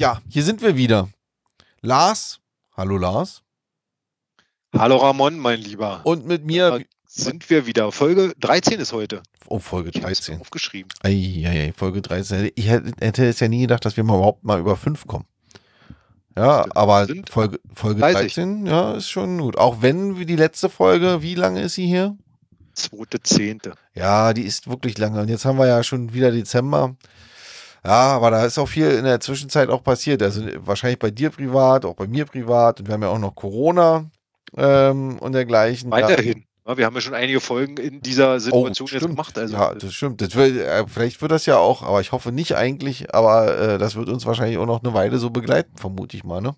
Ja, hier sind wir wieder. Lars. Hallo Lars. Hallo Ramon, mein Lieber. Und mit mir Da sind wir wieder. Folge 13 ist heute. oh, Folge Ich hab's 13. aufgeschrieben. Eieiei, Folge 13. Ich hätte, hätte es ja nie gedacht, dass wir mal überhaupt mal über 5 kommen. Ja, aber Folge, Folge 30. 13, ja, ist schon gut. Auch wenn wir die letzte Folge, wie lange ist sie hier? Zweite, zehnte. Ja, die ist wirklich lange. Und jetzt haben wir ja schon wieder Dezember. Ja, aber da ist auch viel in der Zwischenzeit auch passiert. Also wahrscheinlich bei dir privat, auch bei mir privat. Und wir haben ja auch noch Corona ähm, und dergleichen. Weiterhin. Ja, wir haben ja schon einige Folgen in dieser Situation jetzt Oh, stimmt. gemacht. Also ja, das stimmt. Das wird, äh, vielleicht wird das ja auch, aber ich hoffe nicht eigentlich, aber äh, das wird uns wahrscheinlich auch noch eine Weile so begleiten, vermute ich mal, ne?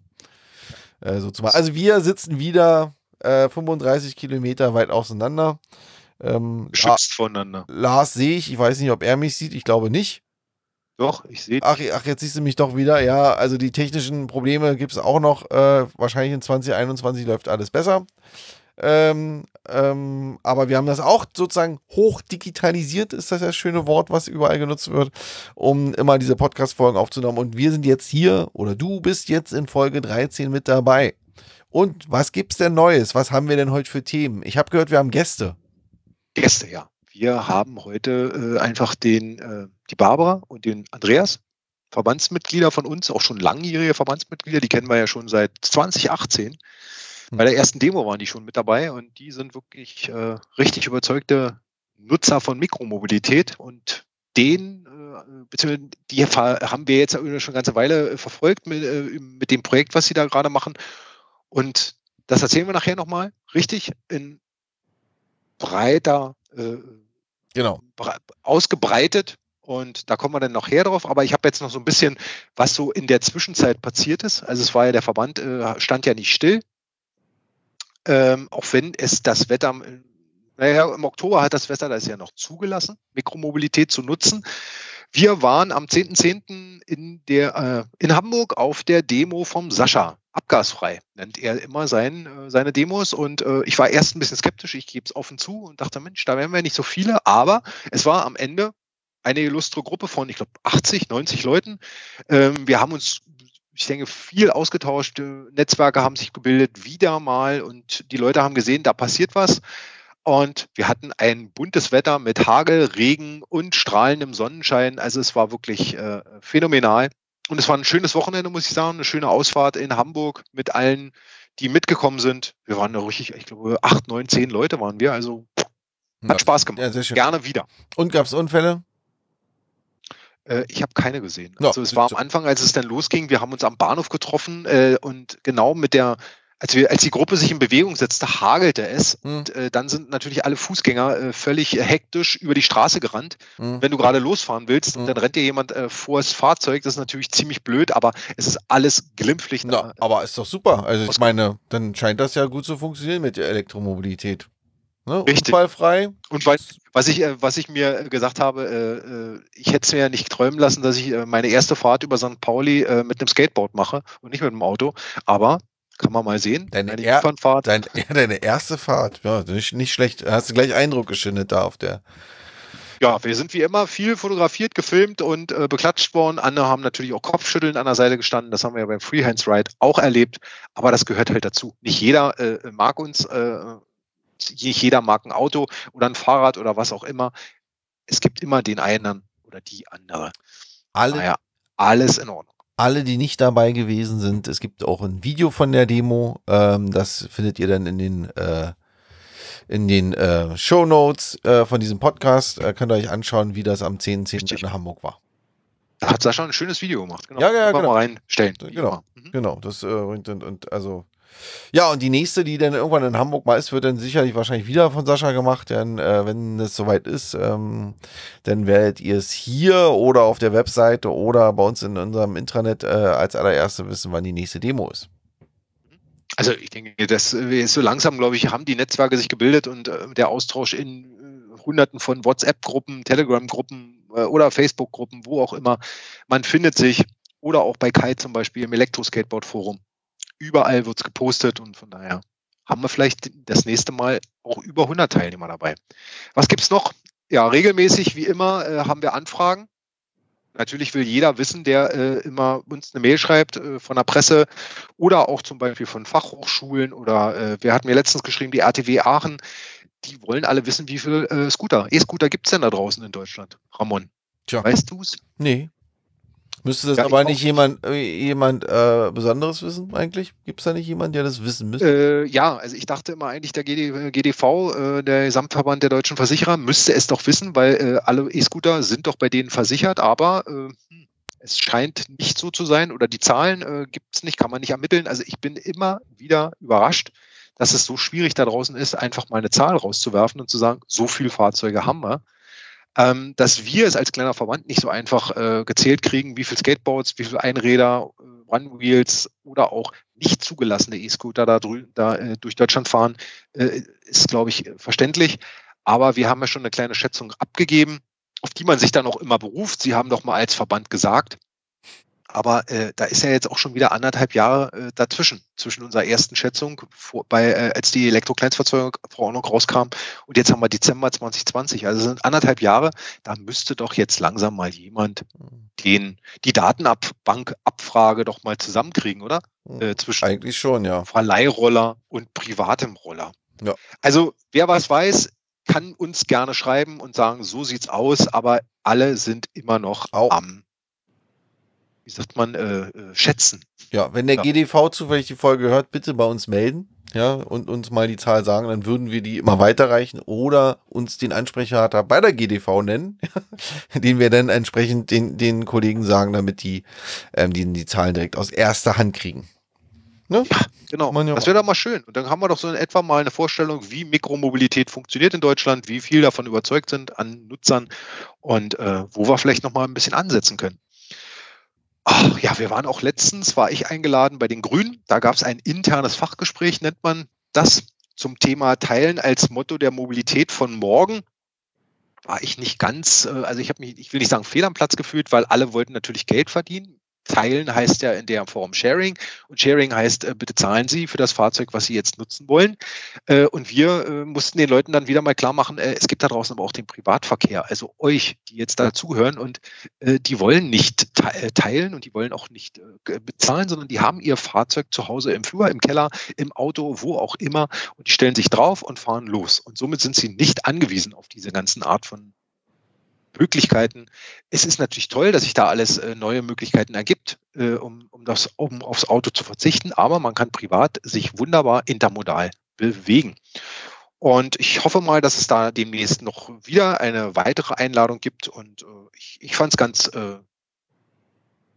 Äh, so also wir sitzen wieder äh, 35 Kilometer weit auseinander. Ähm, geschützt voneinander. Lars sehe ich, ich weiß nicht, ob er mich sieht, ich glaube nicht. Doch, ich sehe. Ach, ach, jetzt siehst du mich doch wieder. Ja, also die technischen Probleme gibt es auch noch. Äh, wahrscheinlich in 2021 läuft alles besser. Ähm, ähm, aber wir haben das auch sozusagen hoch digitalisiert, ist das das schöne Wort, was überall genutzt wird, um immer diese Podcast-Folgen aufzunehmen. Und wir sind jetzt hier, oder du bist jetzt in Folge 13 mit dabei. Und was gibt's denn Neues? Was haben wir denn heute für Themen? Ich habe gehört, wir haben Gäste. Gäste, ja. Wir haben heute äh, einfach den, äh, die Barbara und den Andreas, Verbandsmitglieder von uns, auch schon langjährige Verbandsmitglieder, die kennen wir ja schon seit 2018. Bei der ersten Demo waren die schon mit dabei und die sind wirklich äh, richtig überzeugte Nutzer von Mikromobilität und den, äh, beziehungsweise die haben wir jetzt schon eine ganze Weile äh, verfolgt mit, äh, mit dem Projekt, was sie da gerade machen. Und das erzählen wir nachher nochmal, richtig in breiter, äh, Genau. bre- ausgebreitet. Und da kommen wir dann noch her drauf. Aber ich habe jetzt noch so ein bisschen, was so in der Zwischenzeit passiert ist. Also es war ja der Verband, äh, stand ja nicht still. Ähm, auch wenn es das Wetter, naja, im Oktober hat das Wetter das ja noch zugelassen, Mikromobilität zu nutzen. Wir waren am 10.10. in der äh, in Hamburg auf der Demo vom Sascha. Abgasfrei nennt er immer sein, äh, seine Demos. Und äh, ich war erst ein bisschen skeptisch, ich gebe es offen zu und dachte, Mensch, da wären wir nicht so viele, aber es war am Ende eine illustre Gruppe von, ich glaube, 80, 90 Leuten. Ähm, wir haben uns, ich denke, viel ausgetauscht, äh, Netzwerke haben sich gebildet, wieder mal und die Leute haben gesehen, da passiert was. Und wir hatten ein buntes Wetter mit Hagel, Regen und strahlendem Sonnenschein. Also es war wirklich äh, phänomenal. Und es war ein schönes Wochenende, muss ich sagen, eine schöne Ausfahrt in Hamburg mit allen, die mitgekommen sind. Wir waren da richtig, ich glaube, acht, neun, zehn Leute waren wir. Also hat Spaß gemacht. Ja. Gerne wieder. Und gab es Unfälle? Äh, ich habe keine gesehen. Ja, Also es war am Anfang, als es dann losging, wir haben uns am Bahnhof getroffen äh, und genau mit der, als wir, als die Gruppe sich in Bewegung setzte, hagelte es. Hm. Und äh, dann sind natürlich alle Fußgänger äh, völlig äh, hektisch über die Straße gerannt. Hm. Wenn du gerade losfahren willst Mhm. dann rennt dir jemand äh, vor das Fahrzeug, das ist natürlich ziemlich blöd, aber es ist alles glimpflich. Na, aber ist doch super. Also ich meine, dann scheint das ja gut zu funktionieren mit der Elektromobilität. Ne? Richtig. Unfallfrei. Und weil, was ich, äh, was ich mir äh, gesagt habe, ich hätte es mir ja nicht träumen lassen, dass ich meine erste Fahrt über St. Pauli mit einem Skateboard mache und nicht mit dem Auto. Aber kann man mal sehen. Deine eine er- Jungfernfahrt. Dein, deine erste Fahrt. Ja, nicht, nicht schlecht. Hast du gleich Eindruck geschindet da auf der. Ja, wir sind wie immer viel fotografiert, gefilmt und äh, beklatscht worden. Andere haben natürlich auch Kopfschütteln an der Seite gestanden. Das haben wir ja beim Freehands Ride auch erlebt. Aber das gehört halt dazu. Nicht jeder äh, mag uns, äh, nicht jeder mag ein Auto oder ein Fahrrad oder was auch immer. Es gibt immer den einen oder die andere. Alle, Naja, alles in Ordnung. Alle, die nicht dabei gewesen sind, es gibt auch ein Video von der Demo. Ähm, das findet ihr dann in den, äh, in den äh, Show Notes äh, von diesem Podcast. Äh, könnt ihr euch anschauen, wie das am 10.10. Richtig. in Hamburg war. Da hat Sascha ein schönes Video gemacht. Genau. Ja, ja, genau. mal reinstellen. Genau. Mhm. Genau, das äh, und, und, und also ja, und die nächste, die dann irgendwann in Hamburg mal ist, wird dann sicherlich wahrscheinlich wieder von Sascha gemacht, denn äh, wenn es soweit ist, ähm, dann werdet ihr es hier oder auf der Webseite oder bei uns in unserem Intranet äh, als allererste wissen, wann die nächste Demo ist. Also ich denke, das äh, ist so langsam, glaube ich, haben die Netzwerke sich gebildet und äh, der Austausch in äh, hunderten von WhatsApp-Gruppen, Telegram-Gruppen äh, oder Facebook-Gruppen, wo auch immer. Man findet sich oder auch bei Kai zum Beispiel im Elektro-Skateboard-Forum. Überall wird's gepostet und von daher haben wir vielleicht das nächste Mal auch über 100 Teilnehmer dabei. Was gibt's noch? Ja, regelmäßig, wie immer, äh, haben wir Anfragen. Natürlich will jeder wissen, der äh, immer uns eine Mail schreibt äh, von der Presse oder auch zum Beispiel von Fachhochschulen oder äh, wer hat mir letztens geschrieben, die RTW Aachen, die wollen alle wissen, wie viel äh, Scooter, E-Scooter gibt es denn da draußen in Deutschland? Ramon, Tja. weißt du es? Nee. Müsste das ja, aber nicht jemand, äh, jemand äh, Besonderes wissen eigentlich? Gibt es da nicht jemanden, der das wissen müsste? Äh, ja, also ich dachte immer eigentlich, der GD, GDV, äh, der Gesamtverband der deutschen Versicherer, müsste es doch wissen, weil äh, alle E-Scooter sind doch bei denen versichert, aber äh, hm, es scheint nicht so zu sein oder die Zahlen äh, gibt es nicht, kann man nicht ermitteln. Also ich bin immer wieder überrascht, dass es so schwierig da draußen ist, einfach mal eine Zahl rauszuwerfen und zu sagen, so viele Fahrzeuge haben wir ähm, dass wir es als kleiner Verband nicht so einfach äh, gezählt kriegen, wie viel Skateboards, wie viel Einräder, äh, One-Wheels oder auch nicht zugelassene E-Scooter da, da äh, durch Deutschland fahren, äh, ist, glaube ich, verständlich. Aber wir haben ja schon eine kleine Schätzung abgegeben, auf die man sich dann auch immer beruft. Sie haben doch mal als Verband gesagt, aber äh, da ist ja jetzt auch schon wieder anderthalb Jahre äh, dazwischen, zwischen unserer ersten Schätzung, vor, bei, äh, als die Elektrokleinstfahrzeugverordnung rauskam und jetzt haben wir Dezember 2020. Also sind anderthalb Jahre. Da müsste doch jetzt langsam mal jemand den, die Datenbank-Abfrage doch mal zusammenkriegen, oder? Mhm. Äh, zwischen Eigentlich schon, ja. Verleihroller und privatem Roller. Ja. Also wer was weiß, kann uns gerne schreiben und sagen, so sieht's aus, aber alle sind immer noch Auch. am wie sagt man, äh, äh, schätzen. Ja, wenn der ja. GDV zufällig die Folge hört, bitte bei uns melden. Ja, und uns mal die Zahl sagen, dann würden wir die immer weiterreichen oder uns den Ansprechpartner bei der GDV nennen, den wir dann entsprechend den, den Kollegen sagen, damit die, ähm, die die Zahlen direkt aus erster Hand kriegen. Ne? Ja, genau. Ja das wäre doch mal schön. Und dann haben wir doch so in etwa mal eine Vorstellung, wie Mikromobilität funktioniert in Deutschland, wie viel davon überzeugt sind an Nutzern und äh, wo wir vielleicht noch mal ein bisschen ansetzen können. Ach, ja, wir waren auch letztens, war ich eingeladen bei den Grünen. Da gab es ein internes Fachgespräch, nennt man das, zum Thema Teilen als Motto der Mobilität von morgen. War ich nicht ganz, äh, also ich habe mich, ich will nicht sagen fehl am Platz gefühlt, weil alle wollten natürlich Geld verdienen. Teilen heißt ja in der Form Sharing und Sharing heißt, äh, bitte zahlen Sie für das Fahrzeug, was Sie jetzt nutzen wollen. Äh, und wir äh, mussten den Leuten dann wieder mal klar machen, es gibt da draußen aber auch den Privatverkehr, also euch, die jetzt dazuhören und die wollen nicht teilen und die wollen auch nicht bezahlen, sondern die haben ihr Fahrzeug zu Hause im Flur, im Keller, im Auto, wo auch immer und die stellen sich drauf und fahren los. Und somit sind sie nicht angewiesen auf diese ganzen Art von Möglichkeiten. Es ist natürlich toll, dass sich da alles äh, neue Möglichkeiten ergibt, äh, um, um, das, um aufs Auto zu verzichten, aber man kann privat sich wunderbar intermodal bewegen. Und ich hoffe mal, dass es da demnächst noch wieder eine weitere Einladung gibt. Und äh, ich, ich fand es ganz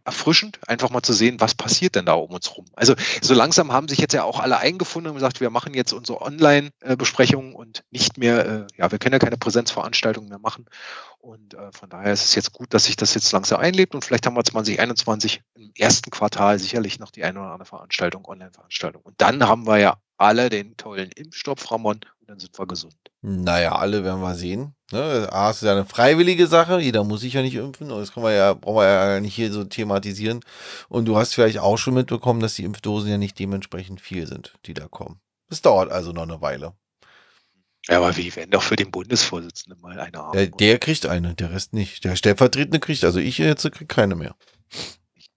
erfrischend, einfach mal zu sehen, was passiert denn da um uns rum. Also so langsam haben sich jetzt ja auch alle eingefunden und gesagt, wir machen jetzt unsere Online-Besprechungen und nicht mehr, äh, ja, wir können ja keine Präsenzveranstaltungen mehr machen. Und äh, von daher ist es jetzt gut, dass sich das jetzt langsam einlebt und vielleicht haben wir 2021 im ersten Quartal sicherlich noch die eine oder andere Veranstaltung, Online-Veranstaltung. Und dann haben wir ja alle den tollen Impfstoff, Ramon, dann sind wir gesund. Naja, alle werden wir sehen. Ne? A, ist ja eine freiwillige Sache, jeder muss sich ja nicht impfen. Das können wir ja, brauchen wir ja nicht hier so thematisieren. Und du hast vielleicht auch schon mitbekommen, dass die Impfdosen ja nicht dementsprechend viel sind, die da kommen. Das dauert also noch eine Weile. Ja, aber wie, wenn doch für den Bundesvorsitzenden mal eine haben. Der, der kriegt eine, der Rest nicht. Der Stellvertretende kriegt, also ich jetzt krieg keine mehr.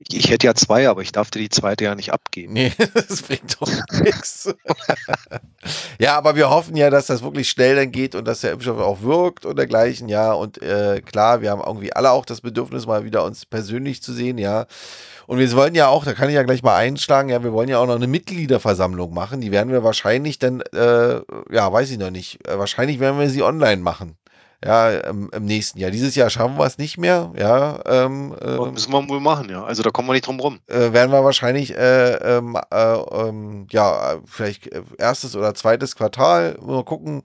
Ich, ich, hätte ja zwei, aber ich darf dir die zweite ja nicht abgeben. Nee, das bringt doch nichts. ja, aber wir hoffen ja, dass das wirklich schnell dann geht und dass der Impfstoff auch wirkt und dergleichen, ja. Und äh, klar, wir haben irgendwie alle auch das Bedürfnis, mal wieder uns persönlich zu sehen, ja. Und wir wollen ja auch, da kann ich ja gleich mal einschlagen, ja, wir wollen ja auch noch eine Mitgliederversammlung machen. Die werden wir wahrscheinlich dann, äh, ja, weiß ich noch nicht, äh, wahrscheinlich werden wir sie online machen ja, im, im, nächsten Jahr. Dieses Jahr schaffen wir es nicht mehr, ja. Ähm, äh, müssen wir wohl machen, ja. Also da kommen wir nicht drum rum. Äh, werden wir wahrscheinlich, äh, ähm, äh, ähm, ja, vielleicht erstes oder zweites Quartal mal gucken,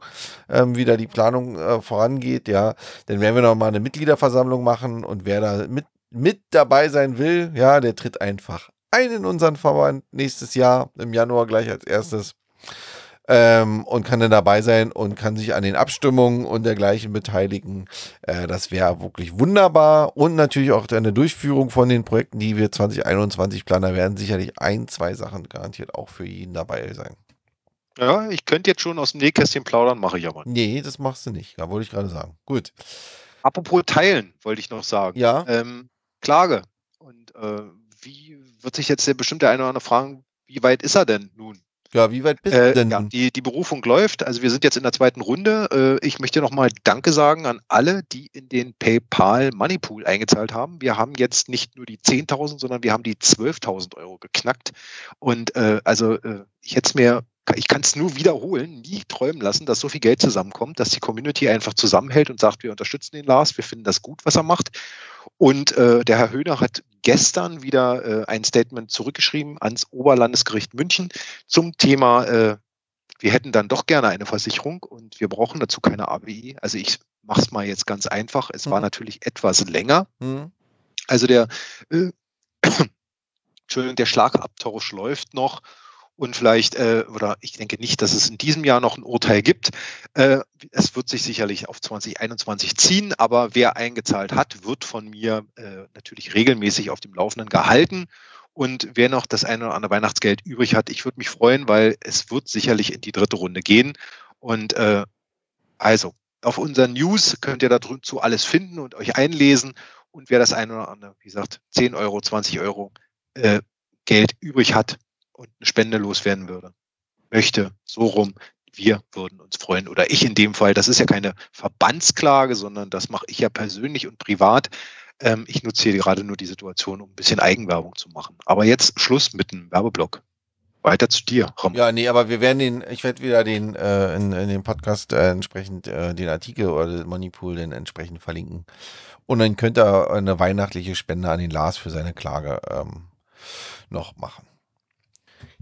ähm, wie da die Planung äh, vorangeht, ja. Dann werden wir noch mal eine Mitgliederversammlung machen und wer da mit, mit dabei sein will, ja, der tritt einfach ein in unseren Verband nächstes Jahr, im Januar gleich als erstes ähm, und kann dann dabei sein und kann sich an den Abstimmungen und dergleichen beteiligen. Äh, das wäre wirklich wunderbar und natürlich auch eine Durchführung von den Projekten, die wir 2021 planen. Da werden sicherlich ein, zwei Sachen garantiert auch für ihn dabei sein. Ja, ich könnte jetzt schon aus dem Nähkästchen plaudern, mache ich aber. Nee, das machst du nicht. Da wollte ich gerade sagen. Gut. Apropos Teilen, wollte ich noch sagen. Ja. Ähm, Klage. Und äh, wie wird sich jetzt der bestimmte eine oder andere fragen, wie weit ist er denn nun? Ja, wie weit bist Äh, du denn? ja, die, die Berufung läuft. Also wir sind jetzt in der zweiten Runde. Äh, ich möchte nochmal Danke sagen an alle, die in den PayPal Money Pool eingezahlt haben. Wir haben jetzt nicht nur die 10.000, sondern wir haben die 12.000 Euro geknackt. Und äh, also äh, ich hätte es mir, ich kann es nur wiederholen, nie träumen lassen, dass so viel Geld zusammenkommt, dass die Community einfach zusammenhält und sagt, wir unterstützen den Lars, wir finden das gut, was er macht. Und äh, der Herr Höhner hat gestern wieder äh, ein Statement zurückgeschrieben ans Oberlandesgericht München zum Thema, äh, wir hätten dann doch gerne eine Versicherung und wir brauchen dazu keine ABI. Also ich mache es mal jetzt ganz einfach. Es war Mhm. natürlich etwas länger. Hm? Also der, äh, Entschuldigung, der Schlagabtausch läuft noch und vielleicht, äh, oder ich denke nicht, dass es in diesem Jahr noch ein Urteil gibt. Äh, es wird sich sicherlich auf 2021 ziehen, aber wer eingezahlt hat, wird von mir äh, natürlich regelmäßig auf dem Laufenden gehalten. Und wer noch das eine oder andere Weihnachtsgeld übrig hat, ich würde mich freuen, weil es wird sicherlich in die dritte Runde gehen. Und äh, also, auf unseren News könnt ihr dazu alles finden und euch einlesen. Und wer das eine oder andere, wie gesagt, 10 Euro, 20 Euro äh, Geld übrig hat und eine Spende loswerden würde, möchte, so rum, wir würden uns freuen. Oder ich in dem Fall, das ist ja keine Verbandsklage, sondern das mache ich ja persönlich und privat. Ähm, ich nutze hier gerade nur die Situation, um ein bisschen Eigenwerbung zu machen. Aber jetzt Schluss mit dem Werbeblock. Weiter zu dir, Ram. Ja, nee, aber wir werden den, ich werde wieder den äh, in, in dem Podcast äh, entsprechend äh, den Artikel oder den Moneypool dann entsprechend verlinken. Und dann könnt ihr eine weihnachtliche Spende an den Lars für seine Klage ähm, noch machen.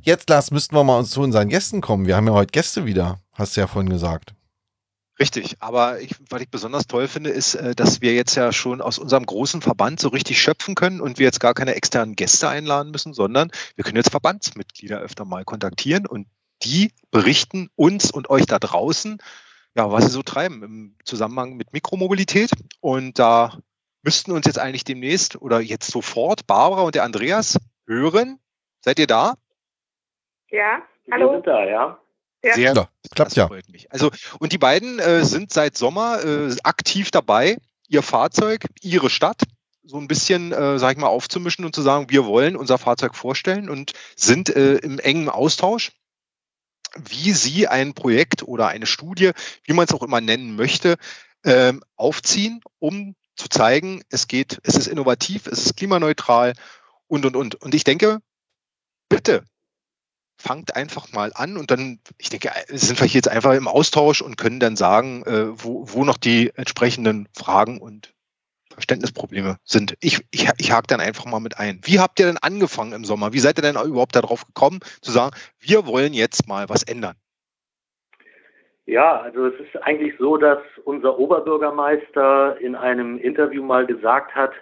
Jetzt, Lars, müssten wir mal uns zu unseren Gästen kommen. Wir haben ja heute Gäste wieder, hast du ja vorhin gesagt. Richtig, aber ich, was ich besonders toll finde, ist, äh, dass wir jetzt ja schon aus unserem großen Verband so richtig schöpfen können und wir jetzt gar keine externen Gäste einladen müssen, sondern wir können jetzt Verbandsmitglieder öfter mal kontaktieren und die berichten uns und euch da draußen, ja, was sie so treiben im Zusammenhang mit Mikromobilität. Und da müssten uns jetzt eigentlich demnächst oder jetzt sofort Barbara und der Andreas hören. Seid ihr da? Ja, Wir hallo. sind da, ja. Ja. Sehr Ja, klappt das ja. freut mich. Also, und die beiden äh, sind seit Sommer äh, aktiv dabei, ihr Fahrzeug, ihre Stadt so ein bisschen, äh, sag ich mal, aufzumischen und zu sagen, wir wollen unser Fahrzeug vorstellen und sind äh, im engen Austausch, wie sie ein Projekt oder eine Studie, wie man es auch immer nennen möchte, ähm, aufziehen, um zu zeigen, es geht, es ist innovativ, es ist klimaneutral und, und, und. Und ich denke, bitte, fangt einfach mal an und dann, ich denke, sind wir hier jetzt einfach im Austausch und können dann sagen, äh, wo, wo noch die entsprechenden Fragen und Verständnisprobleme sind. Ich, ich, ich hake dann einfach mal mit ein. Wie habt ihr denn angefangen im Sommer? Wie seid ihr denn überhaupt darauf gekommen, zu sagen, wir wollen jetzt mal was ändern? Ja, also es ist eigentlich so, dass unser Oberbürgermeister in einem Interview mal gesagt hat,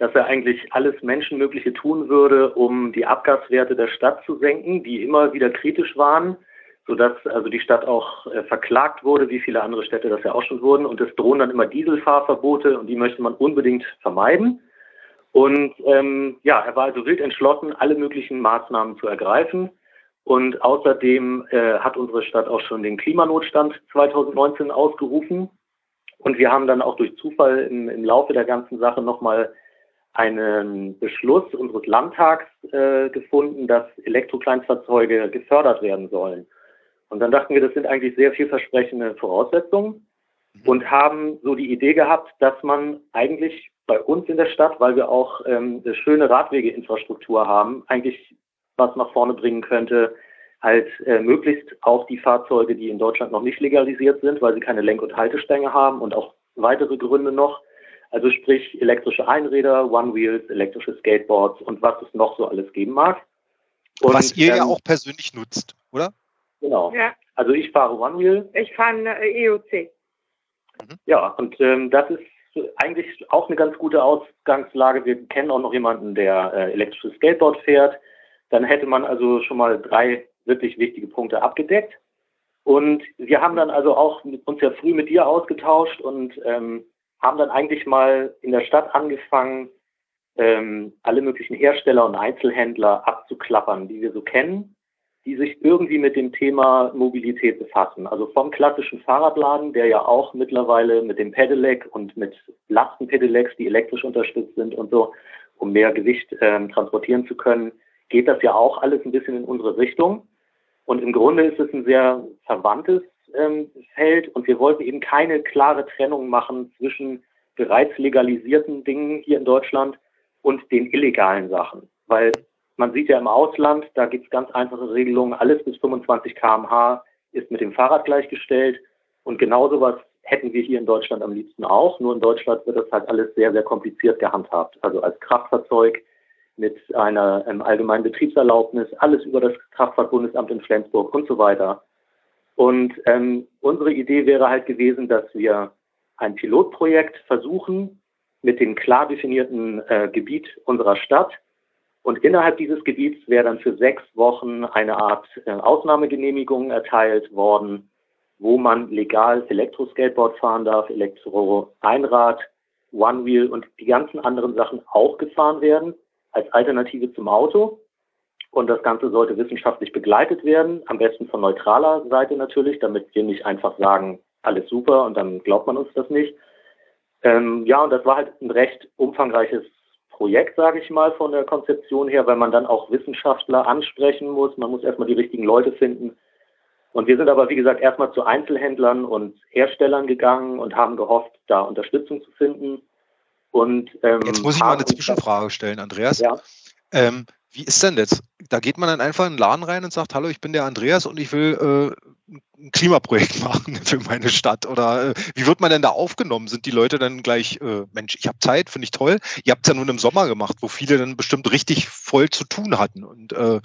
dass er eigentlich alles Menschenmögliche tun würde, um die Abgaswerte der Stadt zu senken, die immer wieder kritisch waren, sodass also die Stadt auch äh, verklagt wurde, wie viele andere Städte das ja auch schon wurden. Und es drohen dann immer Dieselfahrverbote und die möchte man unbedingt vermeiden. Und ähm, ja, er war also wild entschlossen, alle möglichen Maßnahmen zu ergreifen. Und außerdem äh, hat unsere Stadt auch schon den Klimanotstand 2019 ausgerufen. Und wir haben dann auch durch Zufall im, im Laufe der ganzen Sache nochmal einen Beschluss unseres Landtags äh, gefunden, dass Elektrokleinstfahrzeuge gefördert werden sollen. Und dann dachten wir, das sind eigentlich sehr vielversprechende Voraussetzungen und haben so die Idee gehabt, dass man eigentlich bei uns in der Stadt, weil wir auch ähm, eine schöne Radwegeinfrastruktur haben, eigentlich was nach vorne bringen könnte, halt äh, möglichst auch die Fahrzeuge, die in Deutschland noch nicht legalisiert sind, weil sie keine Lenk- und Haltestänge haben und auch weitere Gründe noch. Also sprich elektrische Einräder, One-Wheels, elektrische Skateboards und was es noch so alles geben mag. Und, was ihr ja ähm, auch persönlich nutzt, oder? Genau. Ja, Also ich fahre One-Wheel ich fahre eine EOC. Ja, und ähm, das ist eigentlich auch eine ganz gute Ausgangslage. Wir kennen auch noch jemanden, der äh, elektrisches Skateboard fährt. Dann hätte man also schon mal drei wirklich wichtige Punkte abgedeckt. Und wir haben dann also auch mit, uns ja früh mit dir ausgetauscht und ähm, haben dann eigentlich mal in der Stadt angefangen, ähm, alle möglichen Hersteller und Einzelhändler abzuklappern, die wir so kennen, die sich irgendwie mit dem Thema Mobilität befassen. Also vom klassischen Fahrradladen, der ja auch mittlerweile mit dem Pedelec und mit Lastenpedelecs, die elektrisch unterstützt sind und so, um mehr Gewicht ähm, transportieren zu können, geht das ja auch alles ein bisschen in unsere Richtung. Und im Grunde ist es ein sehr verwandtes ähm, Feld und wir wollten eben keine klare Trennung machen zwischen bereits legalisierten Dingen hier in Deutschland und den illegalen Sachen. Weil man sieht ja im Ausland, da gibt es ganz einfache Regelungen, alles bis 25 km/h ist mit dem Fahrrad gleichgestellt. Und genau sowas hätten wir hier in Deutschland am liebsten auch. Nur in Deutschland wird das halt alles sehr, sehr kompliziert gehandhabt. Also als Kraftfahrzeug mit einer ähm, allgemeinen Betriebserlaubnis, alles über das Kraftfahrtbundesamt in Flensburg und so weiter. Und ähm, unsere Idee wäre halt gewesen, dass wir ein Pilotprojekt versuchen mit dem klar definierten äh, Gebiet unserer Stadt. Und innerhalb dieses Gebiets wäre dann für sechs Wochen eine Art äh, Ausnahmegenehmigung erteilt worden, wo man legal Elektroskateboard fahren darf, Elektro-Einrad, One-Wheel und die ganzen anderen Sachen auch gefahren werden als Alternative zum Auto. Und das Ganze sollte wissenschaftlich begleitet werden, am besten von neutraler Seite natürlich, damit wir nicht einfach sagen, alles super und dann glaubt man uns das nicht. Ähm, ja, und das war halt ein recht umfangreiches Projekt, sage ich mal, von der Konzeption her, weil man dann auch Wissenschaftler ansprechen muss. Man muss erstmal die richtigen Leute finden. Und wir sind aber, wie gesagt, erstmal zu Einzelhändlern und Herstellern gegangen und haben gehofft, da Unterstützung zu finden. Und, ähm, Jetzt muss ich mal eine Zwischenfrage stellen, Andreas. Ja. Ähm, wie ist denn das? Da geht man dann einfach in den Laden rein und sagt, hallo, ich bin der Andreas und ich will äh, ein Klimaprojekt machen für meine Stadt. Oder äh, wie wird man denn da aufgenommen? Sind die Leute dann gleich, äh, Mensch, ich habe Zeit, finde ich toll. Ihr habt es ja nun im Sommer gemacht, wo viele dann bestimmt richtig voll zu tun hatten und äh,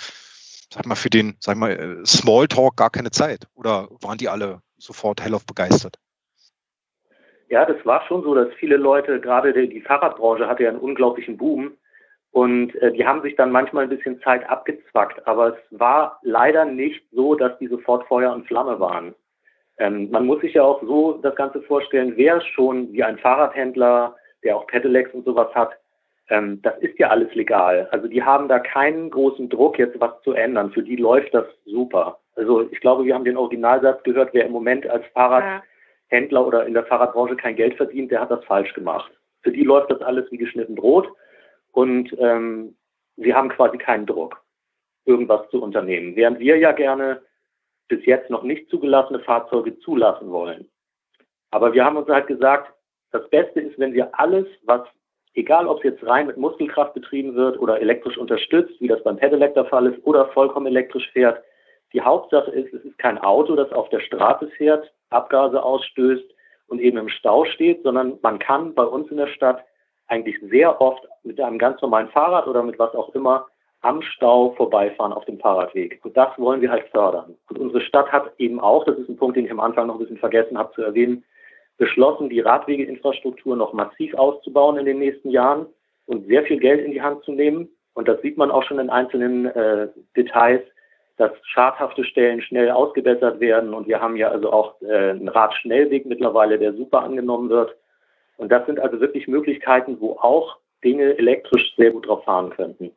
sag mal, für den, sag mal, äh, Smalltalk gar keine Zeit. Oder waren die alle sofort hellauf begeistert? Ja, das war schon so, dass viele Leute, gerade die, Fahrradbranche hatte ja einen unglaublichen Boom und äh, die haben sich dann manchmal ein bisschen Zeit abgezwackt, aber es war leider nicht so, dass die sofort Feuer und Flamme waren. Ähm, man muss sich ja auch so das Ganze vorstellen, wer schon wie ein Fahrradhändler, der auch Pedelecs und sowas hat, ähm, das ist ja alles legal. Also die haben da keinen großen Druck, jetzt was zu ändern. Für die läuft das super. Also ich glaube, wir haben den Originalsatz gehört, wer im Moment als Fahrradhändler oder in der Fahrradbranche kein Geld verdient, der hat das falsch gemacht. Für die läuft das alles wie geschnitten Brot und ähm, sie haben quasi keinen Druck, irgendwas zu unternehmen. Während wir ja gerne bis jetzt noch nicht zugelassene Fahrzeuge zulassen wollen. Aber wir haben uns halt gesagt, das Beste ist, wenn wir alles, was, egal ob es jetzt rein mit Muskelkraft betrieben wird oder elektrisch unterstützt, wie das beim Pedelec der Fall ist, oder vollkommen elektrisch fährt, die Hauptsache ist, es ist kein Auto, das auf der Straße fährt, Abgase ausstößt und eben im Stau steht, sondern man kann bei uns in der Stadt eigentlich sehr oft mit einem ganz normalen Fahrrad oder mit was auch immer am Stau vorbeifahren auf dem Fahrradweg. Und das wollen wir halt fördern. Und unsere Stadt hat eben auch, das ist ein Punkt, den ich am Anfang noch ein bisschen vergessen habe zu erwähnen, beschlossen, die Radwegeinfrastruktur noch massiv auszubauen in den nächsten Jahren und sehr viel Geld in die Hand zu nehmen. Und das sieht man auch schon in einzelnen äh, Details, dass schadhafte Stellen schnell ausgebessert werden. Und wir haben ja also auch äh, einen Radschnellweg mittlerweile, der super angenommen wird. Und das sind also wirklich Möglichkeiten, wo auch Dinge elektrisch sehr gut drauf fahren könnten.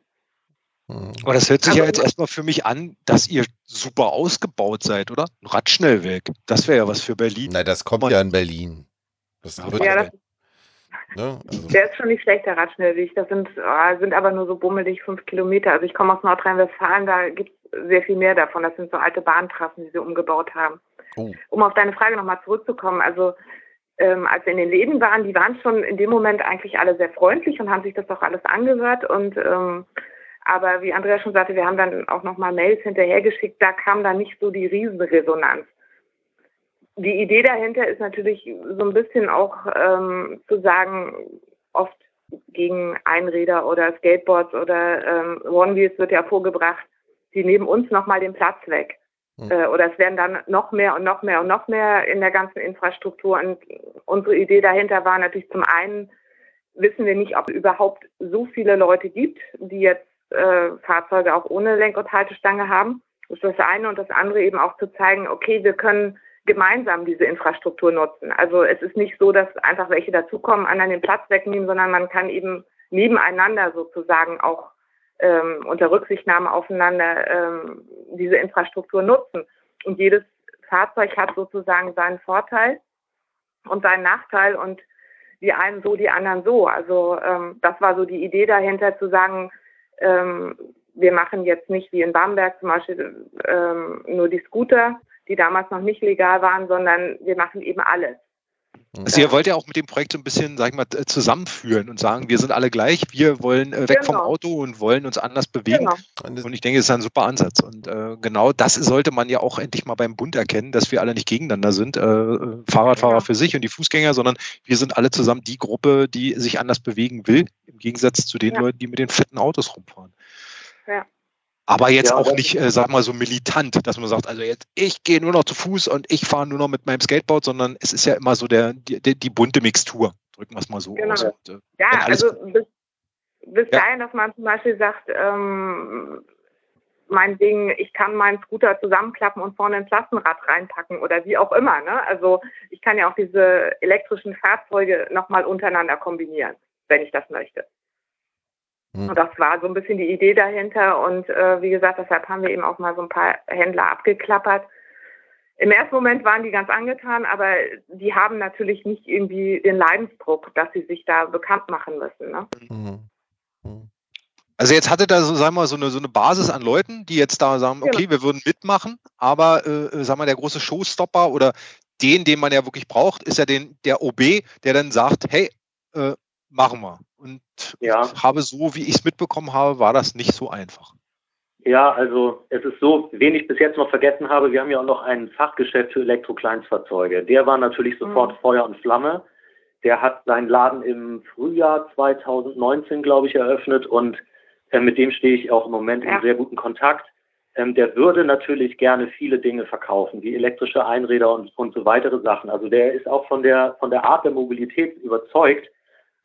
Hm. Aber das hört sich ja jetzt erstmal für mich an, dass ihr super ausgebaut seid, oder? Ein Radschnellweg. Das wäre ja was für Berlin. Nein, das kommt Man, ja in Berlin. Das ja, das, ne? also. Der ist schon nicht schlecht, der Radschnellweg. Das sind, oh, sind aber nur so bummelig fünf Kilometer. Also ich komme aus Nordrhein-Westfalen, da gibt es sehr viel mehr davon. Das sind so alte Bahntrassen, die sie umgebaut haben. Oh. Um auf deine Frage nochmal zurückzukommen, also ähm, als wir in den Läden waren, die waren schon in dem Moment eigentlich alle sehr freundlich und haben sich das auch alles angehört. Und ähm, aber wie Andrea schon sagte, wir haben dann auch nochmal Mails hinterhergeschickt, da kam dann nicht so die Riesenresonanz. Die Idee dahinter ist natürlich so ein bisschen auch ähm, zu sagen, oft gegen Einräder oder Skateboards oder ähm, One-Wheels wird ja vorgebracht, die nehmen uns nochmal den Platz weg. Hm. Äh, oder es werden dann noch mehr und noch mehr und noch mehr in der ganzen Infrastruktur. Und unsere Idee dahinter war natürlich zum einen, wissen wir nicht, ob es überhaupt so viele Leute gibt, die jetzt äh, Fahrzeuge auch ohne Lenk- und Haltestange haben. Das ist das eine. Und das andere eben auch zu zeigen, okay, wir können gemeinsam diese Infrastruktur nutzen. Also es ist nicht so, dass einfach welche dazukommen, anderen den Platz wegnehmen, sondern man kann eben nebeneinander sozusagen auch ähm, unter Rücksichtnahme aufeinander ähm, diese Infrastruktur nutzen. Und jedes Fahrzeug hat sozusagen seinen Vorteil und seinen Nachteil und die einen so, die anderen so. Also ähm, das war so die Idee dahinter zu sagen, ähm, wir machen jetzt nicht wie in Bamberg zum Beispiel ähm, nur die Scooter, die damals noch nicht legal waren, sondern wir machen eben alles. Also ihr wollt ja auch mit dem Projekt so ein bisschen, sag ich mal, zusammenführen und sagen, wir sind alle gleich, wir wollen äh, weg genau. vom Auto und wollen uns anders bewegen. Genau. Und ich denke, das ist ein super Ansatz. Und äh, genau das sollte man ja auch endlich mal beim Bund erkennen, dass wir alle nicht gegeneinander sind, äh, Fahrradfahrer ja. für sich und die Fußgänger, sondern wir sind alle zusammen die Gruppe, die sich anders bewegen will, im Gegensatz zu den ja. Leuten, die mit den fetten Autos rumfahren. Ja. Aber jetzt ja, auch nicht, äh, sag mal, so militant, dass man sagt, also jetzt, ich gehe nur noch zu Fuß und ich fahre nur noch mit meinem Skateboard, sondern es ist ja immer so der, die, die, bunte Mixtur. Drücken wir es mal so genau. aus. Und, äh, ja, also bis, bis ja. dahin, dass man zum Beispiel sagt, ähm, mein Ding, ich kann meinen Scooter zusammenklappen und vorne ins Lastenrad reinpacken oder wie auch immer. Ne? Also ich kann ja auch diese elektrischen Fahrzeuge nochmal untereinander kombinieren, wenn ich das möchte. Und das war so ein bisschen die Idee dahinter. Und äh, wie gesagt, deshalb haben wir eben auch mal so ein paar Händler abgeklappert. Im ersten Moment waren die ganz angetan, aber die haben natürlich nicht irgendwie den Leidensdruck, dass sie sich da bekannt machen müssen. Ne? Mhm. mhm. Also jetzt hatte da so, sagen wir, so eine, so eine Basis an Leuten, die jetzt da sagen, okay, genau. wir würden mitmachen, aber äh, äh, sagen wir, der große Showstopper oder den, den man ja wirklich braucht, ist ja den, der OB, der dann sagt, hey, äh, machen wir. Und ja. ich habe so, wie ich es mitbekommen habe, war das nicht so einfach. Ja, also es ist so, wen ich bis jetzt noch vergessen habe, wir haben ja auch noch ein Fachgeschäft für Elektrokleinstfahrzeuge. Der war natürlich sofort mhm. Feuer und Flamme. Der hat seinen Laden im Frühjahr 2019, glaube ich, eröffnet und äh, mit dem stehe ich auch im Moment ja. in sehr guten Kontakt. Ähm, der würde natürlich gerne viele Dinge verkaufen, wie elektrische Einräder und, und so weitere Sachen. Also der ist auch von der, von der Art der Mobilität überzeugt.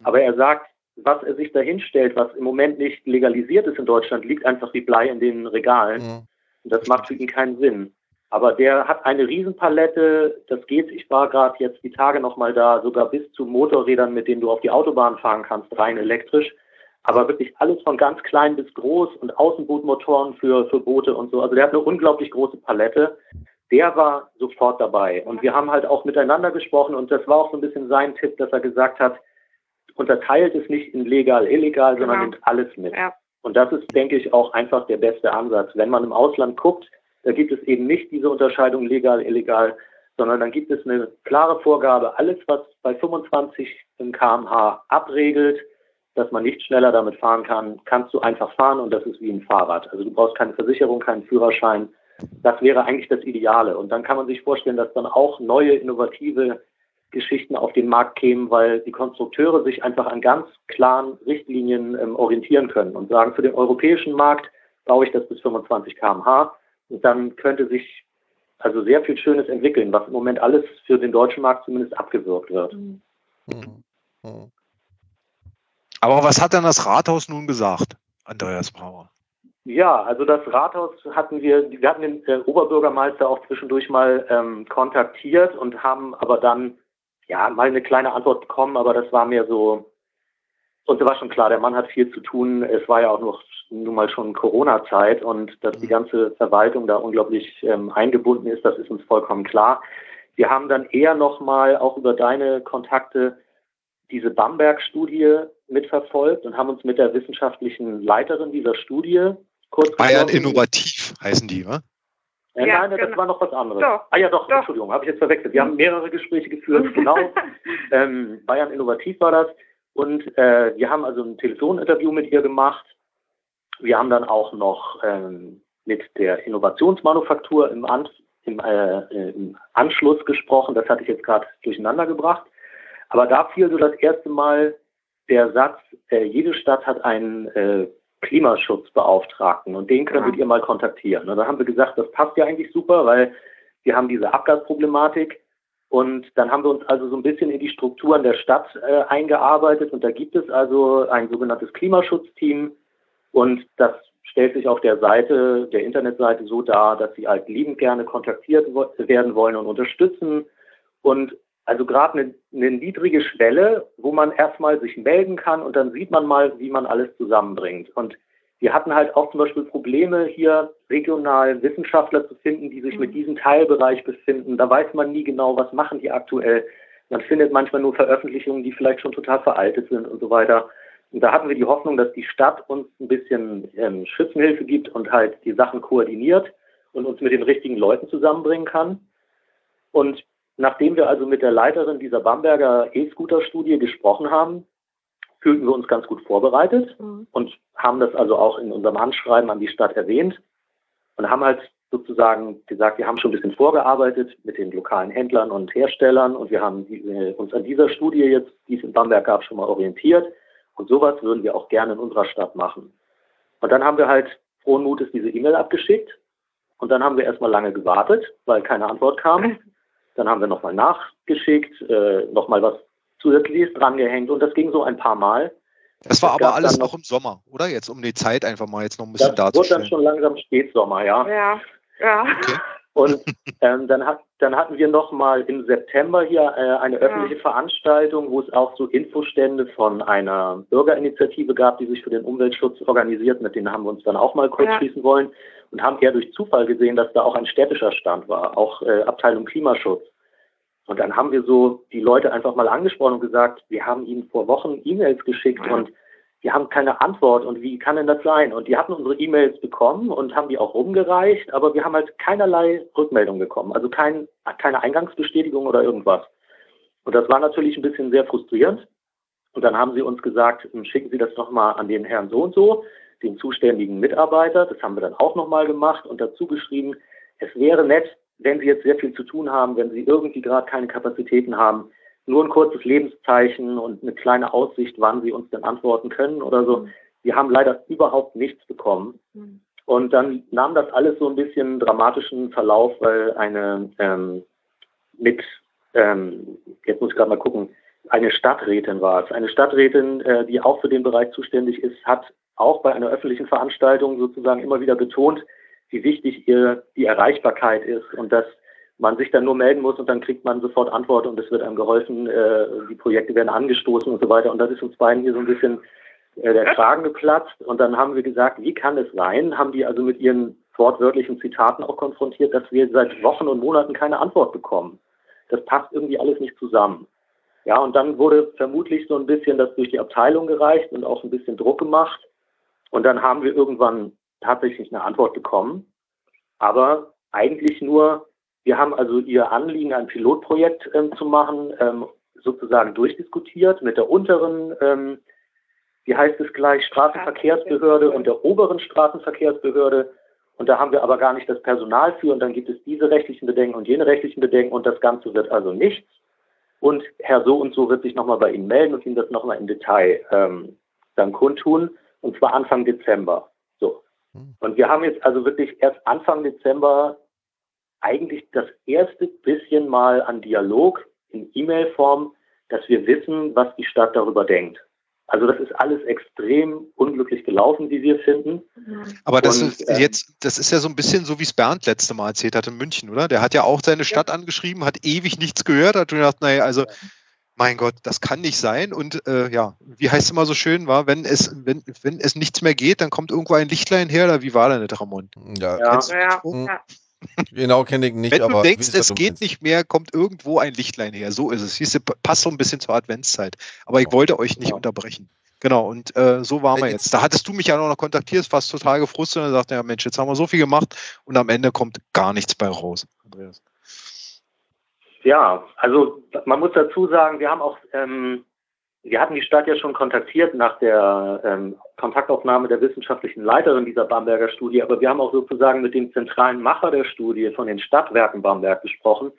Aber er sagt, was er sich dahin stellt, was im Moment nicht legalisiert ist in Deutschland, liegt einfach wie Blei in den Regalen. Mhm. Und das macht für ihn keinen Sinn. Aber der hat eine Riesenpalette, das geht, ich war gerade jetzt die Tage nochmal da, sogar bis zu Motorrädern, mit denen du auf die Autobahn fahren kannst, rein elektrisch. Aber wirklich alles von ganz klein bis groß und Außenbootmotoren für, für Boote und so. Also der hat eine unglaublich große Palette. Der war sofort dabei. Und wir haben halt auch miteinander gesprochen und das war auch so ein bisschen sein Tipp, dass er gesagt hat, unterteilt es nicht in legal, illegal, sondern genau. nimmt alles mit. Ja. Und das ist, denke ich, auch einfach der beste Ansatz. Wenn man im Ausland guckt, da gibt es eben nicht diese Unterscheidung legal, illegal, sondern dann gibt es eine klare Vorgabe, alles, was bei 25 kmh abregelt, dass man nicht schneller damit fahren kann, kannst du einfach fahren und das ist wie ein Fahrrad. Also du brauchst keine Versicherung, keinen Führerschein. Das wäre eigentlich das Ideale. Und dann kann man sich vorstellen, dass dann auch neue, innovative Geschichten auf den Markt kämen, weil die Konstrukteure sich einfach an ganz klaren Richtlinien ähm, orientieren können und sagen, für den europäischen Markt baue ich das bis 25 km/h und dann könnte sich also sehr viel Schönes entwickeln, was im Moment alles für den deutschen Markt zumindest abgewirkt wird. Mhm. Mhm. Aber was hat denn das Rathaus nun gesagt, Andreas Brauer? Ja, also das Rathaus hatten wir, wir hatten den äh, Oberbürgermeister auch zwischendurch mal ähm, kontaktiert und haben aber dann ja, mal eine kleine Antwort bekommen, aber das war mir so, und es war schon klar, der Mann hat viel zu tun. Es war ja auch noch nun mal schon Corona-Zeit und dass die mhm. ganze Verwaltung da unglaublich ähm, eingebunden ist, das ist uns vollkommen klar. Wir haben dann eher nochmal auch über deine Kontakte diese Bamberg-Studie mitverfolgt und haben uns mit der wissenschaftlichen Leiterin dieser Studie kurz Bayern Innovativ heißen die, wa? Äh, ja, nein, genau. das war noch was anderes. Doch. Ah ja, doch, doch. Entschuldigung, habe ich jetzt verwechselt. Wir haben mehrere Gespräche geführt, genau. ähm, Bayern Innovativ war das. Und äh, wir haben also ein Telefoninterview mit ihr gemacht. Wir haben dann auch noch ähm, mit der Innovationsmanufaktur im, An im, äh, im Anschluss gesprochen. Das hatte ich jetzt gerade durcheinander gebracht. Aber da fiel so das erste Mal der Satz, äh, jede Stadt hat einen äh, Klimaschutzbeauftragten und den könntet ja. ihr mal kontaktieren. Und dann haben wir gesagt, das passt ja eigentlich super, weil wir haben diese Abgasproblematik und dann haben wir uns also so ein bisschen in die Strukturen der Stadt äh, eingearbeitet und da gibt es also ein sogenanntes Klimaschutzteam und das stellt sich auf der Seite, der Internetseite so dar, dass sie halt liebend gerne kontaktiert werden wollen und unterstützen und also gerade eine, eine niedrige Schwelle, wo man erstmal sich melden kann und dann sieht man mal, wie man alles zusammenbringt. Und wir hatten halt auch zum Beispiel Probleme, hier regional Wissenschaftler zu finden, die sich mhm. mit diesem Teilbereich befinden. Da weiß man nie genau, was machen die aktuell. Man findet manchmal nur Veröffentlichungen, die vielleicht schon total veraltet sind und so weiter. Und da hatten wir die Hoffnung, dass die Stadt uns ein bisschen ähm, Schützenhilfe gibt und halt die Sachen koordiniert und uns mit den richtigen Leuten zusammenbringen kann. Und nachdem wir also mit der Leiterin dieser Bamberger E-Scooter-Studie gesprochen haben, fühlten wir uns ganz gut vorbereitet mhm. und haben das also auch in unserem Anschreiben an die Stadt erwähnt und haben halt sozusagen gesagt, wir haben schon ein bisschen vorgearbeitet mit den lokalen Händlern und Herstellern und wir haben die, äh, uns an dieser Studie jetzt, die es in Bamberg gab, schon mal orientiert. Und sowas würden wir auch gerne in unserer Stadt machen. Und dann haben wir halt frohen Mutes diese E-Mail abgeschickt und dann haben wir erstmal lange gewartet, weil keine Antwort kam. Dann haben wir nochmal nachgeschickt, äh, nochmal was zusätzliches drangehängt und das ging so ein paar Mal. Das war aber alles noch, noch, im Sommer, oder? Jetzt um die Zeit einfach mal jetzt noch ein bisschen das darzustellen. Das wurde dann schon langsam Spätsommer, ja. Ja, ja. Okay. Und ähm, dann, hat, dann hatten wir noch mal im September hier äh, eine öffentliche ja. Veranstaltung, wo es auch so Infostände von einer Bürgerinitiative gab, die sich für den Umweltschutz organisiert. Mit denen haben wir uns dann auch mal kurz ja. schließen wollen und haben eher durch Zufall gesehen, dass da auch ein städtischer Stand war, auch äh, Abteilung Klimaschutz. Und dann haben wir so die Leute einfach mal angesprochen und gesagt, wir haben ihnen vor Wochen E-Mails geschickt und wir haben keine Antwort und wie kann denn das sein? Und die hatten unsere E-Mails bekommen und haben die auch rumgereicht, aber wir haben halt keinerlei Rückmeldung bekommen, also kein, keine Eingangsbestätigung oder irgendwas. Und das war natürlich ein bisschen sehr frustrierend. Und dann haben sie uns gesagt, schicken Sie das nochmal an den Herrn so und so, den zuständigen Mitarbeiter. Das haben wir dann auch nochmal gemacht und dazu geschrieben, es wäre nett, wenn Sie jetzt sehr viel zu tun haben, wenn Sie irgendwie gerade keine Kapazitäten haben, nur ein kurzes Lebenszeichen und eine kleine Aussicht, wann Sie uns denn antworten können oder so. Wir haben leider überhaupt nichts bekommen. Mhm. Und dann nahm das alles so ein bisschen dramatischen Verlauf, weil eine ähm, mit, ähm, jetzt muss ich gerade mal gucken, eine Stadträtin war es. Eine Stadträtin, äh, die auch für den Bereich zuständig ist, hat auch bei einer öffentlichen Veranstaltung sozusagen immer wieder betont, wie wichtig ihr die Erreichbarkeit ist und dass man sich dann nur melden muss und dann kriegt man sofort Antwort und es wird einem geholfen, äh, die Projekte werden angestoßen und so weiter. Und das ist uns beiden hier so ein bisschen äh, der Kragen geplatzt. Und dann haben wir gesagt, wie kann es sein? Haben die also mit ihren wortwörtlichen Zitaten auch konfrontiert, dass wir seit Wochen und Monaten keine Antwort bekommen. Das passt irgendwie alles nicht zusammen. Ja, und dann wurde vermutlich so ein bisschen das durch die Abteilung gereicht und auch ein bisschen Druck gemacht. Und dann haben wir irgendwann tatsächlich eine Antwort bekommen, aber eigentlich nur, wir haben also Ihr Anliegen, ein Pilotprojekt ähm, zu machen, ähm, sozusagen durchdiskutiert mit der unteren, ähm, wie heißt es gleich, Straßenverkehrsbehörde und der oberen Straßenverkehrsbehörde. Und da haben wir aber gar nicht das Personal für und dann gibt es diese rechtlichen Bedenken und jene rechtlichen Bedenken und das Ganze wird also nichts. Und Herr so und so wird sich nochmal bei Ihnen melden und Ihnen das nochmal im Detail ähm, dann kundtun und zwar Anfang Dezember. Und wir haben jetzt also wirklich erst Anfang Dezember eigentlich das erste bisschen mal an Dialog in E-Mail-Form, dass wir wissen, was die Stadt darüber denkt. Also das ist alles extrem unglücklich gelaufen, wie wir finden. Aber das und, ist ähm, jetzt, das ist ja so ein bisschen so, wie es Bernd letzte Mal erzählt hat in München, oder? Der hat ja auch seine Stadt ja. angeschrieben, hat ewig nichts gehört, hat gedacht, naja, also mein Gott, das kann nicht sein. Und äh, ja, wie heißt es immer so schön, war, wenn es, wenn, wenn es nichts mehr geht, dann kommt irgendwo ein Lichtlein her, oder wie war denn der Ramon? Ja, ja. ja, ja. Genau kenne ich nicht. Wenn du denkst, es geht nicht mehr, kommt irgendwo ein Lichtlein her. So ist es. Siehst du, passt so ein bisschen zur Adventszeit. Aber ich wollte euch nicht unterbrechen. Genau, und äh, so waren wir jetzt. Da hattest du mich ja noch kontaktiert, fast total gefrustet und sagte, ja Mensch, jetzt haben wir so viel gemacht und am Ende kommt gar nichts bei raus. Andreas. Ja, also man muss dazu sagen, wir haben auch, ähm, wir hatten die Stadt ja schon kontaktiert nach der ähm, Kontaktaufnahme der wissenschaftlichen Leiterin dieser Bamberger Studie, aber wir haben auch sozusagen mit dem zentralen Macher der Studie von den Stadtwerken Bamberg gesprochen.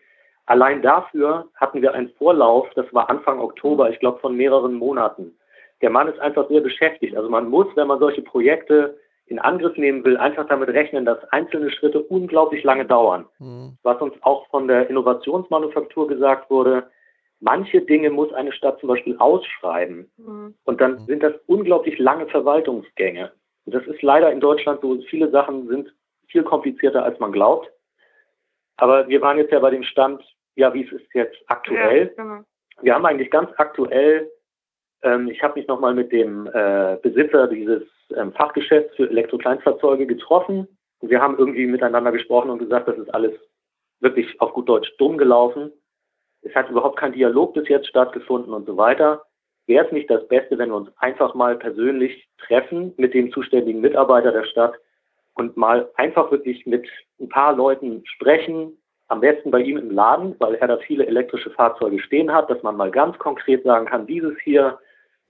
Allein dafür hatten wir einen Vorlauf, das war Anfang Oktober, ich glaube von mehreren Monaten. Der Mann ist einfach sehr beschäftigt. Also man muss, wenn man solche Projekte in Angriff nehmen will, einfach damit rechnen, dass einzelne Schritte unglaublich lange dauern. Mhm. Was uns auch von der Innovationsmanufaktur gesagt wurde, manche Dinge muss eine Stadt zum Beispiel ausschreiben. Mhm. Und dann sind das unglaublich lange Verwaltungsgänge. Und das ist leider in Deutschland so, viele Sachen sind viel komplizierter, als man glaubt. Aber wir waren jetzt ja bei dem Stand, ja, wie es ist jetzt aktuell. Ja, genau. Wir haben eigentlich ganz aktuell, ähm, ich habe mich nochmal mit dem äh, Besitzer dieses ähm, Fachgeschäfts für Elektrokleinfahrzeuge getroffen. Und wir haben irgendwie miteinander gesprochen und gesagt, das ist alles wirklich auf gut Deutsch dumm gelaufen. Es hat überhaupt kein Dialog bis jetzt stattgefunden und so weiter. Wäre es nicht das Beste, wenn wir uns einfach mal persönlich treffen mit dem zuständigen Mitarbeiter der Stadt und mal einfach wirklich mit ein paar Leuten sprechen, am besten bei ihm im Laden, weil er da viele elektrische Fahrzeuge stehen hat, dass man mal ganz konkret sagen kann, dieses hier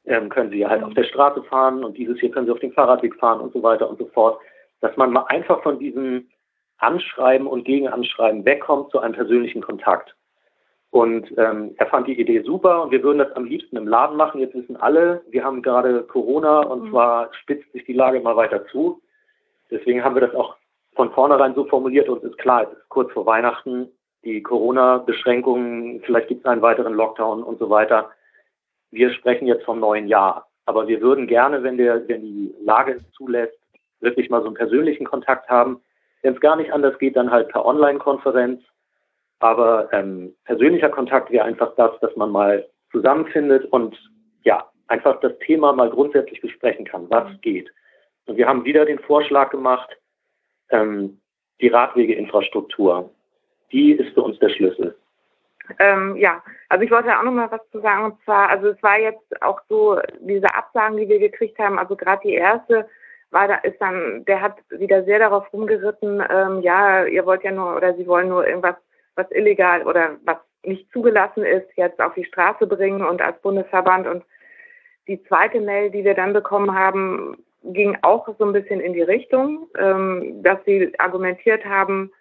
ähm, können Sie halt auf der Straße fahren und dieses hier können Sie auf dem Fahrradweg fahren und so weiter und so fort. Dass man mal einfach von diesem Anschreiben und Gegenanschreiben wegkommt zu einem persönlichen Kontakt. Und ähm, er fand die Idee super und wir würden das am liebsten im Laden machen. Jetzt wissen alle, wir haben gerade Corona und mhm. zwar spitzt sich die Lage immer weiter zu. Deswegen haben wir das auch von vornherein so formuliert, uns ist klar, es ist kurz vor Weihnachten, die Corona-Beschränkungen, vielleicht gibt es einen weiteren Lockdown und so weiter. Wir sprechen jetzt vom neuen Jahr. Aber wir würden gerne, wenn, der, wenn die Lage es zulässt, wirklich mal so einen persönlichen Kontakt haben. Wenn es gar nicht anders geht, dann halt per Online-Konferenz. Aber ähm, persönlicher Kontakt wäre einfach das, dass man mal zusammenfindet und ja, einfach das Thema mal grundsätzlich besprechen kann, was geht. Und wir haben wieder den Vorschlag gemacht, ähm, die Radwegeinfrastruktur, die ist für uns der Schlüssel. Ähm, ja, also ich wollte auch noch mal was zu sagen. Und zwar, also es war jetzt auch so, diese Absagen, die wir gekriegt haben, also gerade die erste, war da ist dann, der hat wieder sehr darauf rumgeritten, ähm, ja, ihr wollt ja nur oder sie wollen nur irgendwas, was illegal oder was nicht zugelassen ist, jetzt auf die Straße bringen und als Bundesverband. Und die zweite Mail, die wir dann bekommen haben, ging auch so ein bisschen in die Richtung, ähm, dass sie argumentiert haben,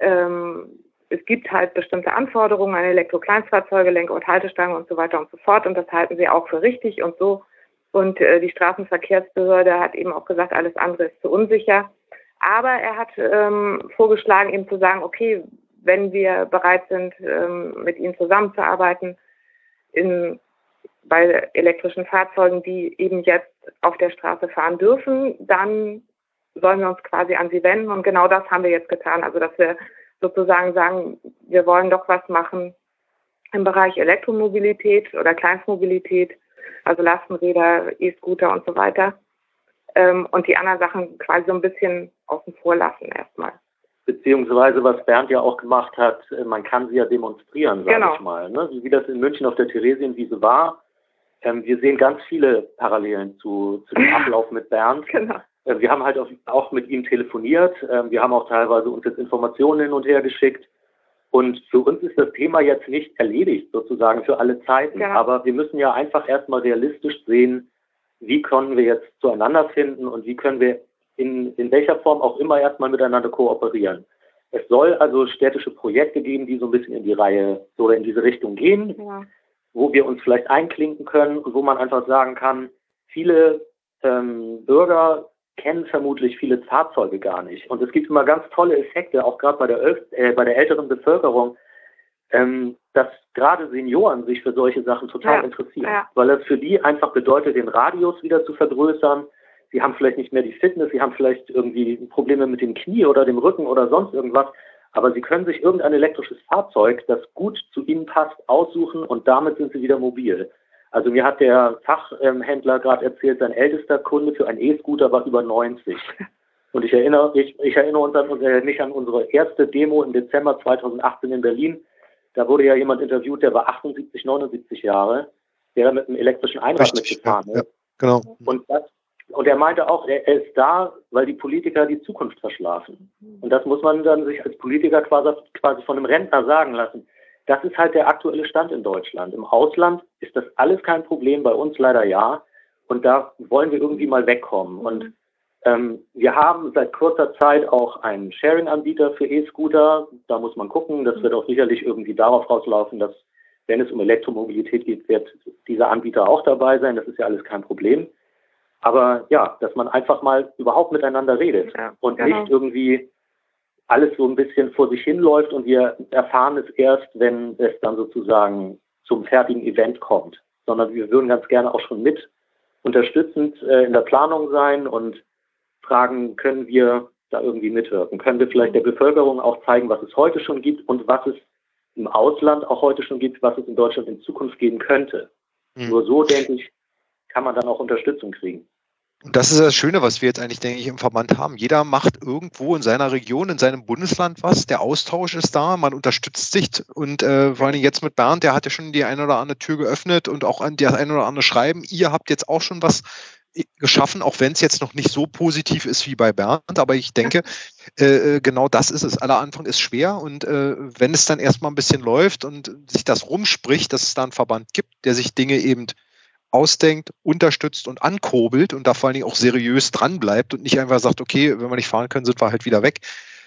ähm, es gibt halt bestimmte Anforderungen an Elektrokleinstfahrzeuge, Lenk- und Haltestangen und so weiter und so fort und das halten sie auch für richtig und so. Und äh, die Straßenverkehrsbehörde hat eben auch gesagt, alles andere ist zu unsicher. Aber er hat ähm, vorgeschlagen, eben zu sagen, okay, wenn wir bereit sind, ähm, mit ihnen zusammenzuarbeiten, in bei elektrischen Fahrzeugen, die eben jetzt auf der Straße fahren dürfen, dann sollen wir uns quasi an sie wenden. Und genau das haben wir jetzt getan. Also, dass wir sozusagen sagen, wir wollen doch was machen im Bereich Elektromobilität oder Kleinstmobilität, also Lastenräder, E-Scooter und so weiter. Ähm, und die anderen Sachen quasi so ein bisschen außen vor lassen erstmal. Beziehungsweise, was Bernd ja auch gemacht hat, äh, man kann sie ja demonstrieren, sage genau. ich mal. Ne? Wie das in München auf der Theresienwiese war, ähm, wir sehen ganz viele Parallelen zu, zu dem Ablauf mit Bernd. Genau. Ähm, wir haben halt auch, mit ihm telefoniert. Ähm, wir haben auch teilweise uns jetzt Informationen hin und her geschickt. Und für uns ist das Thema jetzt nicht erledigt, sozusagen für alle Zeiten. Genau. Aber wir müssen ja einfach erstmal realistisch sehen, wie können wir jetzt zueinander finden und wie können wir in, in welcher Form auch immer erstmal miteinander kooperieren. Es soll also städtische Projekte geben, die so ein bisschen in die Reihe oder in diese Richtung gehen. Ja wo wir uns vielleicht einklinken können und wo man einfach sagen kann, viele ähm, Bürger kennen vermutlich viele Fahrzeuge gar nicht. Und es gibt immer ganz tolle Effekte, auch gerade bei der, äh, bei der älteren Bevölkerung, ähm, dass gerade Senioren sich für solche Sachen total ja, interessieren, ja. weil das für die einfach bedeutet, den Radius wieder zu vergrößern. Sie haben vielleicht nicht mehr die Fitness, sie haben vielleicht irgendwie Probleme mit dem Knie oder dem Rücken oder sonst irgendwas. Aber Sie können sich irgendein elektrisches Fahrzeug, das gut zu Ihnen passt, aussuchen und damit sind Sie wieder mobil. Also mir hat der Fachhändler gerade erzählt, sein ältester Kunde für einen E-Scooter war über 90. Und ich erinnere, ich, ich erinnere uns an, äh, mich an unsere erste Demo im Dezember 2018 in Berlin. Da wurde ja jemand interviewt, der war 78, 79 Jahre, der mit einem elektrischen Einrad mitgefahren ist. Ja, genau. Und das und er meinte auch, er ist da, weil die Politiker die Zukunft verschlafen. Und das muss man dann sich als Politiker quasi, quasi von einem Rentner sagen lassen. Das ist halt der aktuelle Stand in Deutschland. Im Ausland ist das alles kein Problem, bei uns leider ja. Und da wollen wir irgendwie mal wegkommen. Und ähm, wir haben seit kurzer Zeit auch einen Sharing-Anbieter für E-Scooter. Da muss man gucken. Das wird auch sicherlich irgendwie darauf rauslaufen, dass, wenn es um Elektromobilität geht, wird dieser Anbieter auch dabei sein. Das ist ja alles kein Problem. Aber ja, dass man einfach mal überhaupt miteinander redet ja, und genau. nicht irgendwie alles so ein bisschen vor sich hinläuft und wir erfahren es erst, wenn es dann sozusagen zum fertigen Event kommt, sondern wir würden ganz gerne auch schon mit unterstützend äh, in der Planung sein und fragen, können wir da irgendwie mitwirken? Können wir vielleicht der Bevölkerung auch zeigen, was es heute schon gibt und was es im Ausland auch heute schon gibt, was es in Deutschland in Zukunft geben könnte? Mhm. Nur so, denke ich, kann man dann auch Unterstützung kriegen. Und das ist das Schöne, was wir jetzt eigentlich, denke ich, im Verband haben. Jeder macht irgendwo in seiner Region, in seinem Bundesland was. Der Austausch ist da, man unterstützt sich. Und äh, vor allem jetzt mit Bernd, der hat ja schon die eine oder andere Tür geöffnet und auch an das eine oder andere Schreiben. Ihr habt jetzt auch schon was äh, geschaffen, auch wenn es jetzt noch nicht so positiv ist wie bei Bernd. Aber ich denke, äh, äh, genau das ist es. Aller Anfang ist schwer. Und äh, wenn es dann erstmal ein bisschen läuft und sich das rumspricht, dass es da einen Verband gibt, der sich Dinge eben ausdenkt, unterstützt und ankurbelt und da vor allen Dingen auch seriös dranbleibt und nicht einfach sagt, okay, wenn wir nicht fahren können, sind wir halt wieder weg.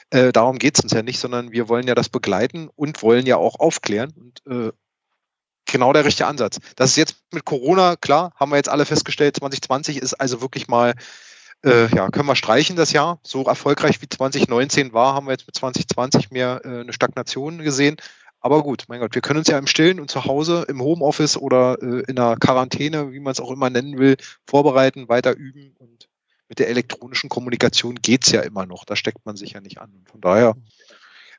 Äh, darum geht es uns ja nicht, sondern wir wollen ja das begleiten und wollen ja auch aufklären. Und äh, genau der richtige Ansatz. Das ist jetzt mit Corona, klar, haben wir jetzt alle festgestellt, 2020 ist also wirklich mal, äh, ja, können wir streichen das Jahr. So erfolgreich wie 2019 war, haben wir jetzt mit 2020 mehr äh, eine Stagnation gesehen. Aber gut, mein Gott, wir können uns ja im Stillen und zu Hause, im Homeoffice oder äh, in einer Quarantäne, wie man es auch immer nennen will, vorbereiten, weiter üben. Und mit der elektronischen Kommunikation geht's ja immer noch. Da steckt man sich ja nicht an. Und von daher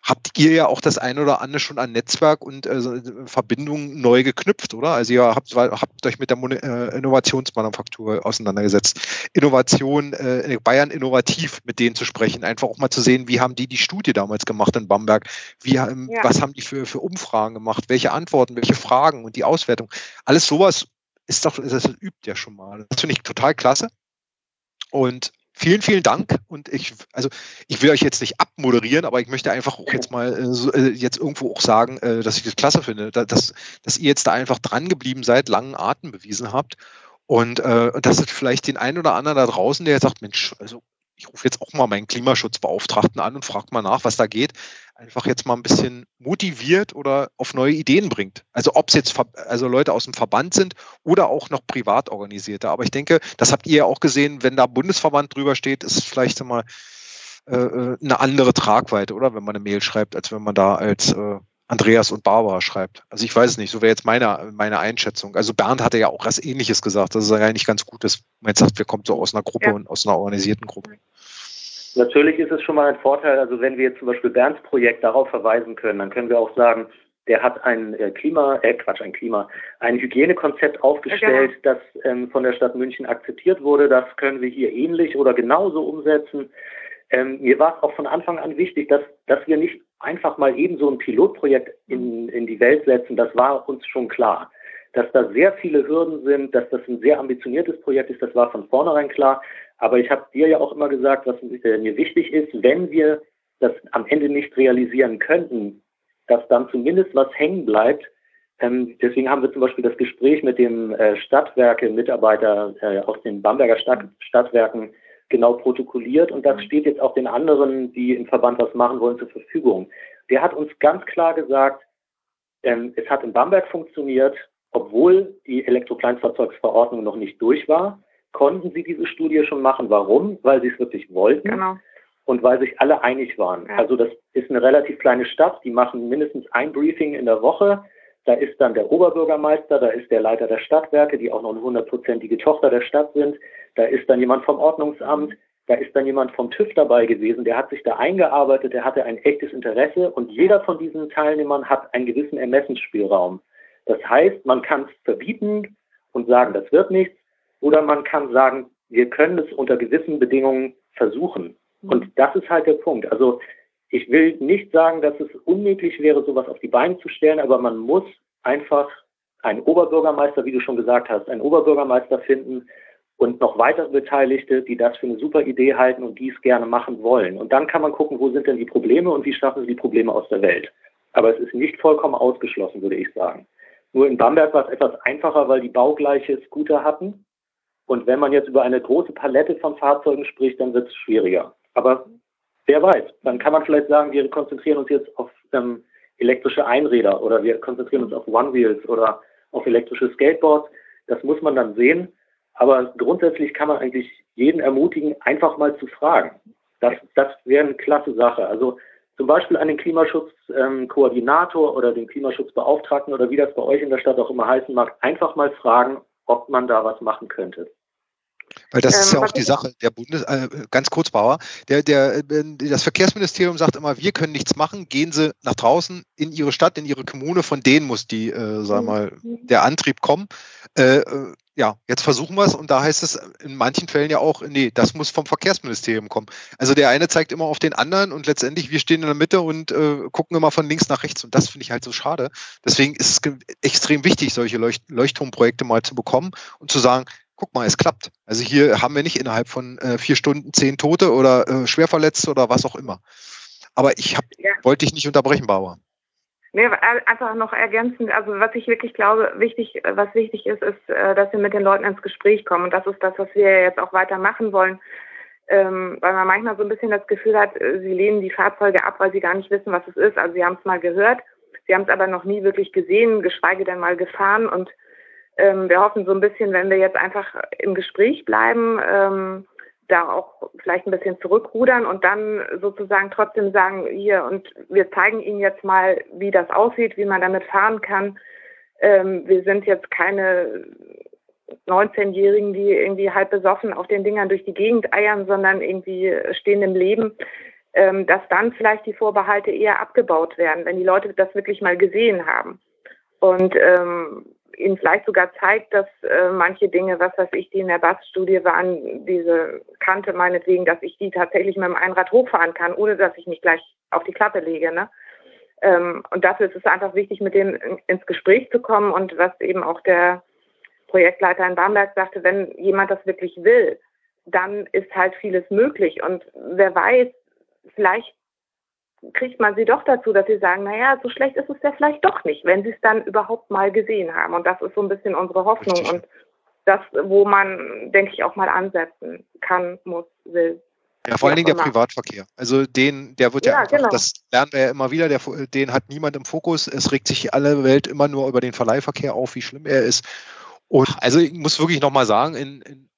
habt ihr ja auch das eine oder andere schon an Netzwerk und äh, Verbindungen neu geknüpft, oder? Also ihr habt, habt euch mit der äh, Innovationsmanufaktur auseinandergesetzt. Innovation, äh, Bayern innovativ mit denen zu sprechen, einfach auch mal zu sehen, wie haben die die Studie damals gemacht in Bamberg? Wie, ähm, ja. Was haben die für, für Umfragen gemacht? Welche Antworten, welche Fragen und die Auswertung? Alles sowas ist doch, das übt ja schon mal. Das finde ich total klasse. Und vielen, vielen Dank. Und ich, also ich will euch jetzt nicht abmoderieren, aber ich möchte einfach auch jetzt mal äh, so, äh, jetzt irgendwo auch sagen, äh, dass ich das klasse finde, dass, dass ihr jetzt da einfach dran geblieben seid, langen Atem bewiesen habt. Und äh, dass es vielleicht den einen oder anderen da draußen, der jetzt sagt, Mensch, also ich rufe jetzt auch mal meinen Klimaschutzbeauftragten an und frage mal nach, was da geht, einfach jetzt mal ein bisschen motiviert oder auf neue Ideen bringt. Also ob es jetzt also Leute aus dem Verband sind oder auch noch privat organisierte. Aber ich denke, das habt ihr ja auch gesehen, wenn da Bundesverband drüber steht, ist vielleicht mal äh, äh, eine andere Tragweite, oder wenn man eine Mail schreibt, als wenn man da als äh, Andreas und Barbara schreibt. Also ich weiß es nicht, so wäre jetzt meine, meine Einschätzung. Also Bernd hatte ja auch was ähnliches gesagt, dass es eigentlich ganz gut ist, man jetzt sagt, wir kommen so aus einer Gruppe ja. und aus einer organisierten Gruppe. Natürlich ist es schon mal ein Vorteil, also wenn wir jetzt zum Beispiel Bernds Projekt darauf verweisen können, dann können wir auch sagen, der hat ein äh, Klima, äh Quatsch, ein Klima, ein Hygienekonzept aufgestellt, ja, genau. das ähm, von der Stadt München akzeptiert wurde. Das können wir hier ähnlich oder genauso umsetzen. Ähm, mir war es auch von Anfang an wichtig, dass, dass wir nicht einfach mal eben so ein Pilotprojekt in, in die Welt setzen. Das war uns schon klar. Dass da sehr viele Hürden sind, dass das ein sehr ambitioniertes Projekt ist, das war von vornherein klar. Aber ich habe dir ja auch immer gesagt, was mir wichtig ist, wenn wir das am Ende nicht realisieren könnten, dass dann zumindest was hängen bleibt. Ähm, deswegen haben wir zum Beispiel das Gespräch mit dem äh, Stadtwerke-Mitarbeiter äh, aus den Bamberger Stadt Stadtwerken genau protokolliert und das mhm. steht jetzt auch den anderen, die im Verband was machen wollen, zur Verfügung. Der hat uns ganz klar gesagt, ähm, es hat in Bamberg funktioniert, obwohl die Elektrokleinstfahrzeugsverordnung noch nicht durch war, konnten sie diese Studie schon machen. Warum? Weil sie es wirklich wollten. Genau. Und weil sich alle einig waren. Ja. Also das ist eine relativ kleine Stadt, die machen mindestens ein Briefing in der Woche. Da ist dann der Oberbürgermeister, da ist der Leiter der Stadtwerke, die auch noch eine hundertprozentige Tochter der Stadt sind. Da ist dann jemand vom Ordnungsamt, da ist dann jemand vom TÜV dabei gewesen, der hat sich da eingearbeitet, der hatte ein echtes Interesse und jeder von diesen Teilnehmern hat einen gewissen Ermessensspielraum. Das heißt, man kann es verbieten und sagen, das wird nichts, oder man kann sagen, wir können es unter gewissen Bedingungen versuchen. Mhm. Und das ist halt der Punkt. Also ich will nicht sagen, dass es unmöglich wäre, sowas auf die Beine zu stellen, aber man muss einfach einen Oberbürgermeister, wie du schon gesagt hast, einen Oberbürgermeister finden und noch weitere Beteiligte, die das für eine super Idee halten und dies gerne machen wollen. Und dann kann man gucken, wo sind denn die Probleme und wie schaffen sie die Probleme aus der Welt. Aber es ist nicht vollkommen ausgeschlossen, würde ich sagen. Nur in Bamberg war es etwas einfacher, weil die baugleiche Scooter hatten. Und wenn man jetzt über eine große Palette von Fahrzeugen spricht, dann wird es schwieriger. Aber Wer weiß, dann kann man vielleicht sagen, wir konzentrieren uns jetzt auf ähm, elektrische Einräder oder wir konzentrieren uns auf One-Wheels oder auf elektrische Skateboards. Das muss man dann sehen. Aber grundsätzlich kann man eigentlich jeden ermutigen, einfach mal zu fragen. Das, das wäre eine klasse Sache. Also zum Beispiel an den Klimaschutzkoordinator ähm, oder den Klimaschutzbeauftragten oder wie das bei euch in der Stadt auch immer heißen mag, einfach mal fragen, ob man da was machen könnte. Weil das ähm, ist ja auch die Sache. Der Bundes, äh, ganz kurz, Bauer, der, der, äh, das Verkehrsministerium sagt immer, wir können nichts machen, gehen Sie nach draußen in Ihre Stadt, in Ihre Kommune, von denen muss die, äh, sag mhm. mal, der Antrieb kommen. Äh, äh, ja, jetzt versuchen wir es und da heißt es in manchen Fällen ja auch, nee, das muss vom Verkehrsministerium kommen. Also der eine zeigt immer auf den anderen und letztendlich wir stehen in der Mitte und äh, gucken immer von links nach rechts und das finde ich halt so schade. Deswegen ist es extrem wichtig, solche Leucht Leuchtturmprojekte mal zu bekommen und zu sagen, guck mal, es klappt. Also hier haben wir nicht innerhalb von äh, vier Stunden zehn Tote oder äh, Schwerverletzte oder was auch immer. Aber ich hab, ja. wollte dich nicht unterbrechen, Bauer. Nee, einfach noch ergänzend, also was ich wirklich glaube, wichtig, was wichtig ist, ist, äh, dass wir mit den Leuten ins Gespräch kommen. Und das ist das, was wir jetzt auch weiter machen wollen. Ähm, weil man manchmal so ein bisschen das Gefühl hat, äh, sie lehnen die Fahrzeuge ab, weil sie gar nicht wissen, was es ist. Also sie haben es mal gehört, sie haben es aber noch nie wirklich gesehen, geschweige denn mal gefahren. Und ähm, wir hoffen so ein bisschen, wenn wir jetzt einfach im Gespräch bleiben, ähm, da auch vielleicht ein bisschen zurückrudern und dann sozusagen trotzdem sagen, hier und wir zeigen Ihnen jetzt mal, wie das aussieht, wie man damit fahren kann. Ähm, wir sind jetzt keine 19-Jährigen, die irgendwie halb besoffen auf den Dingern durch die Gegend eiern, sondern irgendwie stehen im Leben, ähm, dass dann vielleicht die Vorbehalte eher abgebaut werden, wenn die Leute das wirklich mal gesehen haben. Und ähm, ihnen vielleicht sogar zeigt, dass äh, manche Dinge, was weiß ich, die in der BAS-Studie waren, diese Kante meinetwegen, dass ich die tatsächlich mit dem Einrad hochfahren kann, ohne dass ich mich gleich auf die Klappe lege. Ne? Ähm, und dafür ist es einfach wichtig, mit denen ins Gespräch zu kommen und was eben auch der Projektleiter in Bamberg sagte, wenn jemand das wirklich will, dann ist halt vieles möglich. Und wer weiß, vielleicht kriegt man sie doch dazu, dass sie sagen, naja, so schlecht ist es ja vielleicht doch nicht, wenn sie es dann überhaupt mal gesehen haben. Und das ist so ein bisschen unsere Hoffnung Richtig. und das, wo man, denke ich, auch mal ansetzen kann, muss, will. Ja, vor allen Dingen der Privatverkehr. Also den, der wird ja, ja einfach, genau. das lernen wir ja immer wieder, der, den hat niemand im Fokus. Es regt sich alle Welt immer nur über den Verleihverkehr auf, wie schlimm er ist. Und also ich muss wirklich nochmal sagen, in, in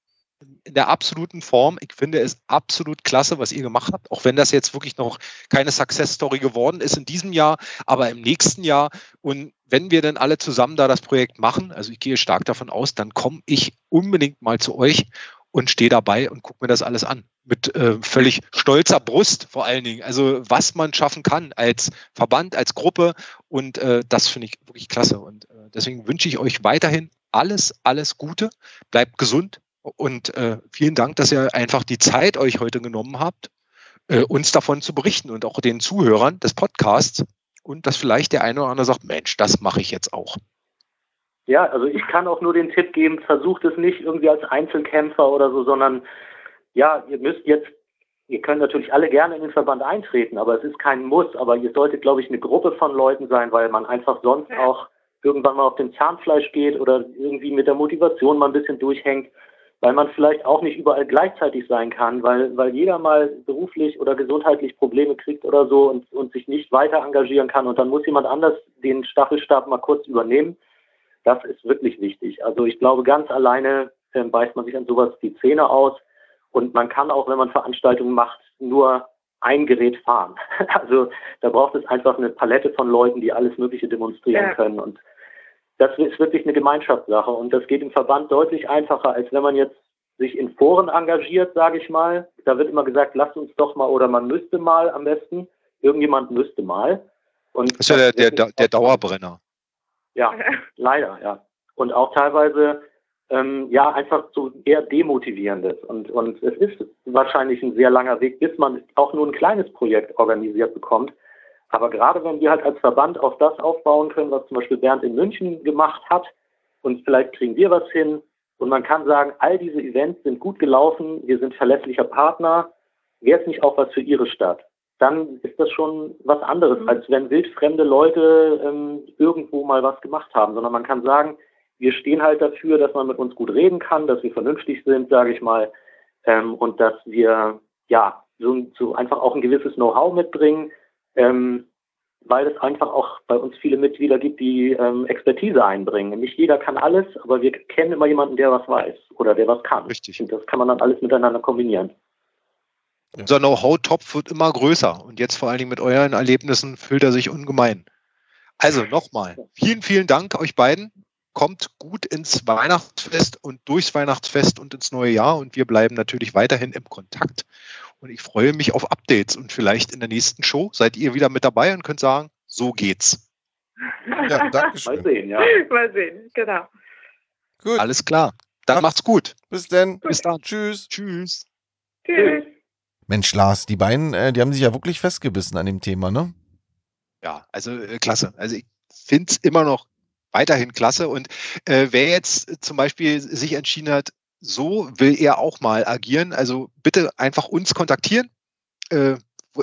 in der absoluten Form. Ich finde es absolut klasse, was ihr gemacht habt, auch wenn das jetzt wirklich noch keine Success Story geworden ist in diesem Jahr, aber im nächsten Jahr. Und wenn wir dann alle zusammen da das Projekt machen, also ich gehe stark davon aus, dann komme ich unbedingt mal zu euch und stehe dabei und gucke mir das alles an. Mit äh, völlig stolzer Brust vor allen Dingen. Also was man schaffen kann als Verband, als Gruppe. Und äh, das finde ich wirklich klasse. Und äh, deswegen wünsche ich euch weiterhin alles, alles Gute. Bleibt gesund, und äh, vielen Dank, dass ihr einfach die Zeit euch heute genommen habt, äh, uns davon zu berichten und auch den Zuhörern des Podcasts. Und dass vielleicht der eine oder andere sagt, Mensch, das mache ich jetzt auch. Ja, also ich kann auch nur den Tipp geben, versucht es nicht irgendwie als Einzelkämpfer oder so, sondern ja, ihr müsst jetzt, ihr könnt natürlich alle gerne in den Verband eintreten, aber es ist kein Muss, aber ihr solltet, glaube ich, eine Gruppe von Leuten sein, weil man einfach sonst auch irgendwann mal auf dem Zahnfleisch geht oder irgendwie mit der Motivation mal ein bisschen durchhängt weil man vielleicht auch nicht überall gleichzeitig sein kann, weil, weil jeder mal beruflich oder gesundheitlich Probleme kriegt oder so und, und sich nicht weiter engagieren kann und dann muss jemand anders den Staffelstab mal kurz übernehmen. Das ist wirklich wichtig. Also ich glaube, ganz alleine äh, beißt man sich an sowas die Zähne aus und man kann auch, wenn man Veranstaltungen macht, nur ein Gerät fahren. Also da braucht es einfach eine Palette von Leuten, die alles Mögliche demonstrieren ja. können und das ist wirklich eine Gemeinschaftssache und das geht im Verband deutlich einfacher, als wenn man jetzt sich in Foren engagiert, sage ich mal. Da wird immer gesagt, lasst uns doch mal oder man müsste mal am besten. Irgendjemand müsste mal. Und das ist ja der, der, der Dauerbrenner. Ja, leider, ja. Und auch teilweise ähm, ja einfach so eher demotivierendes. Und, und es ist wahrscheinlich ein sehr langer Weg, bis man auch nur ein kleines Projekt organisiert bekommt. Aber gerade wenn wir halt als Verband auf das aufbauen können, was zum Beispiel Bernd in München gemacht hat, und vielleicht kriegen wir was hin, und man kann sagen, all diese Events sind gut gelaufen, wir sind verlässlicher Partner, wäre es nicht auch was für Ihre Stadt? Dann ist das schon was anderes, mhm. als wenn wildfremde Leute ähm, irgendwo mal was gemacht haben, sondern man kann sagen, wir stehen halt dafür, dass man mit uns gut reden kann, dass wir vernünftig sind, sage ich mal, ähm, und dass wir ja so, so einfach auch ein gewisses Know-how mitbringen, ähm, weil es einfach auch bei uns viele Mitglieder gibt, die ähm, Expertise einbringen. Nicht jeder kann alles, aber wir kennen immer jemanden, der was weiß oder der was kann. Richtig. Und das kann man dann alles miteinander kombinieren. Unser Know-how-Topf wird immer größer und jetzt vor allen Dingen mit euren Erlebnissen füllt er sich ungemein. Also nochmal, vielen, vielen Dank euch beiden. Kommt gut ins Weihnachtsfest und durchs Weihnachtsfest und ins neue Jahr und wir bleiben natürlich weiterhin im Kontakt. Und ich freue mich auf Updates und vielleicht in der nächsten Show seid ihr wieder mit dabei und könnt sagen, so geht's. Ja, danke schön. Mal sehen, ja. Mal sehen, genau. Gut. Alles klar. Dann macht's gut. Bis denn. Bis dann. Tschüss. Tschüss. Tschüss. Mensch, Lars, die beiden, äh, die haben sich ja wirklich festgebissen an dem Thema, ne? Ja, also äh, klasse. Also ich finde es immer noch weiterhin klasse. Und äh, wer jetzt äh, zum Beispiel sich entschieden hat, so will er auch mal agieren, also bitte einfach uns kontaktieren. Äh,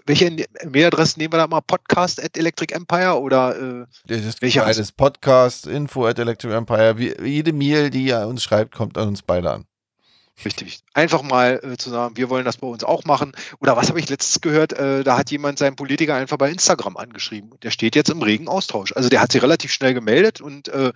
welche Mailadresse nehmen wir da mal? Podcast at Electric Empire oder äh, das welche alles Podcast, Info at Electric Empire. Wie, jede Mail, die ihr uns schreibt, kommt an uns beide an. Richtig. Einfach mal äh, zu sagen, wir wollen das bei uns auch machen. Oder was habe ich letztens gehört? Äh, da hat jemand seinen Politiker einfach bei Instagram angeschrieben. Der steht jetzt im regen Austausch. Also der hat sich relativ schnell gemeldet und äh,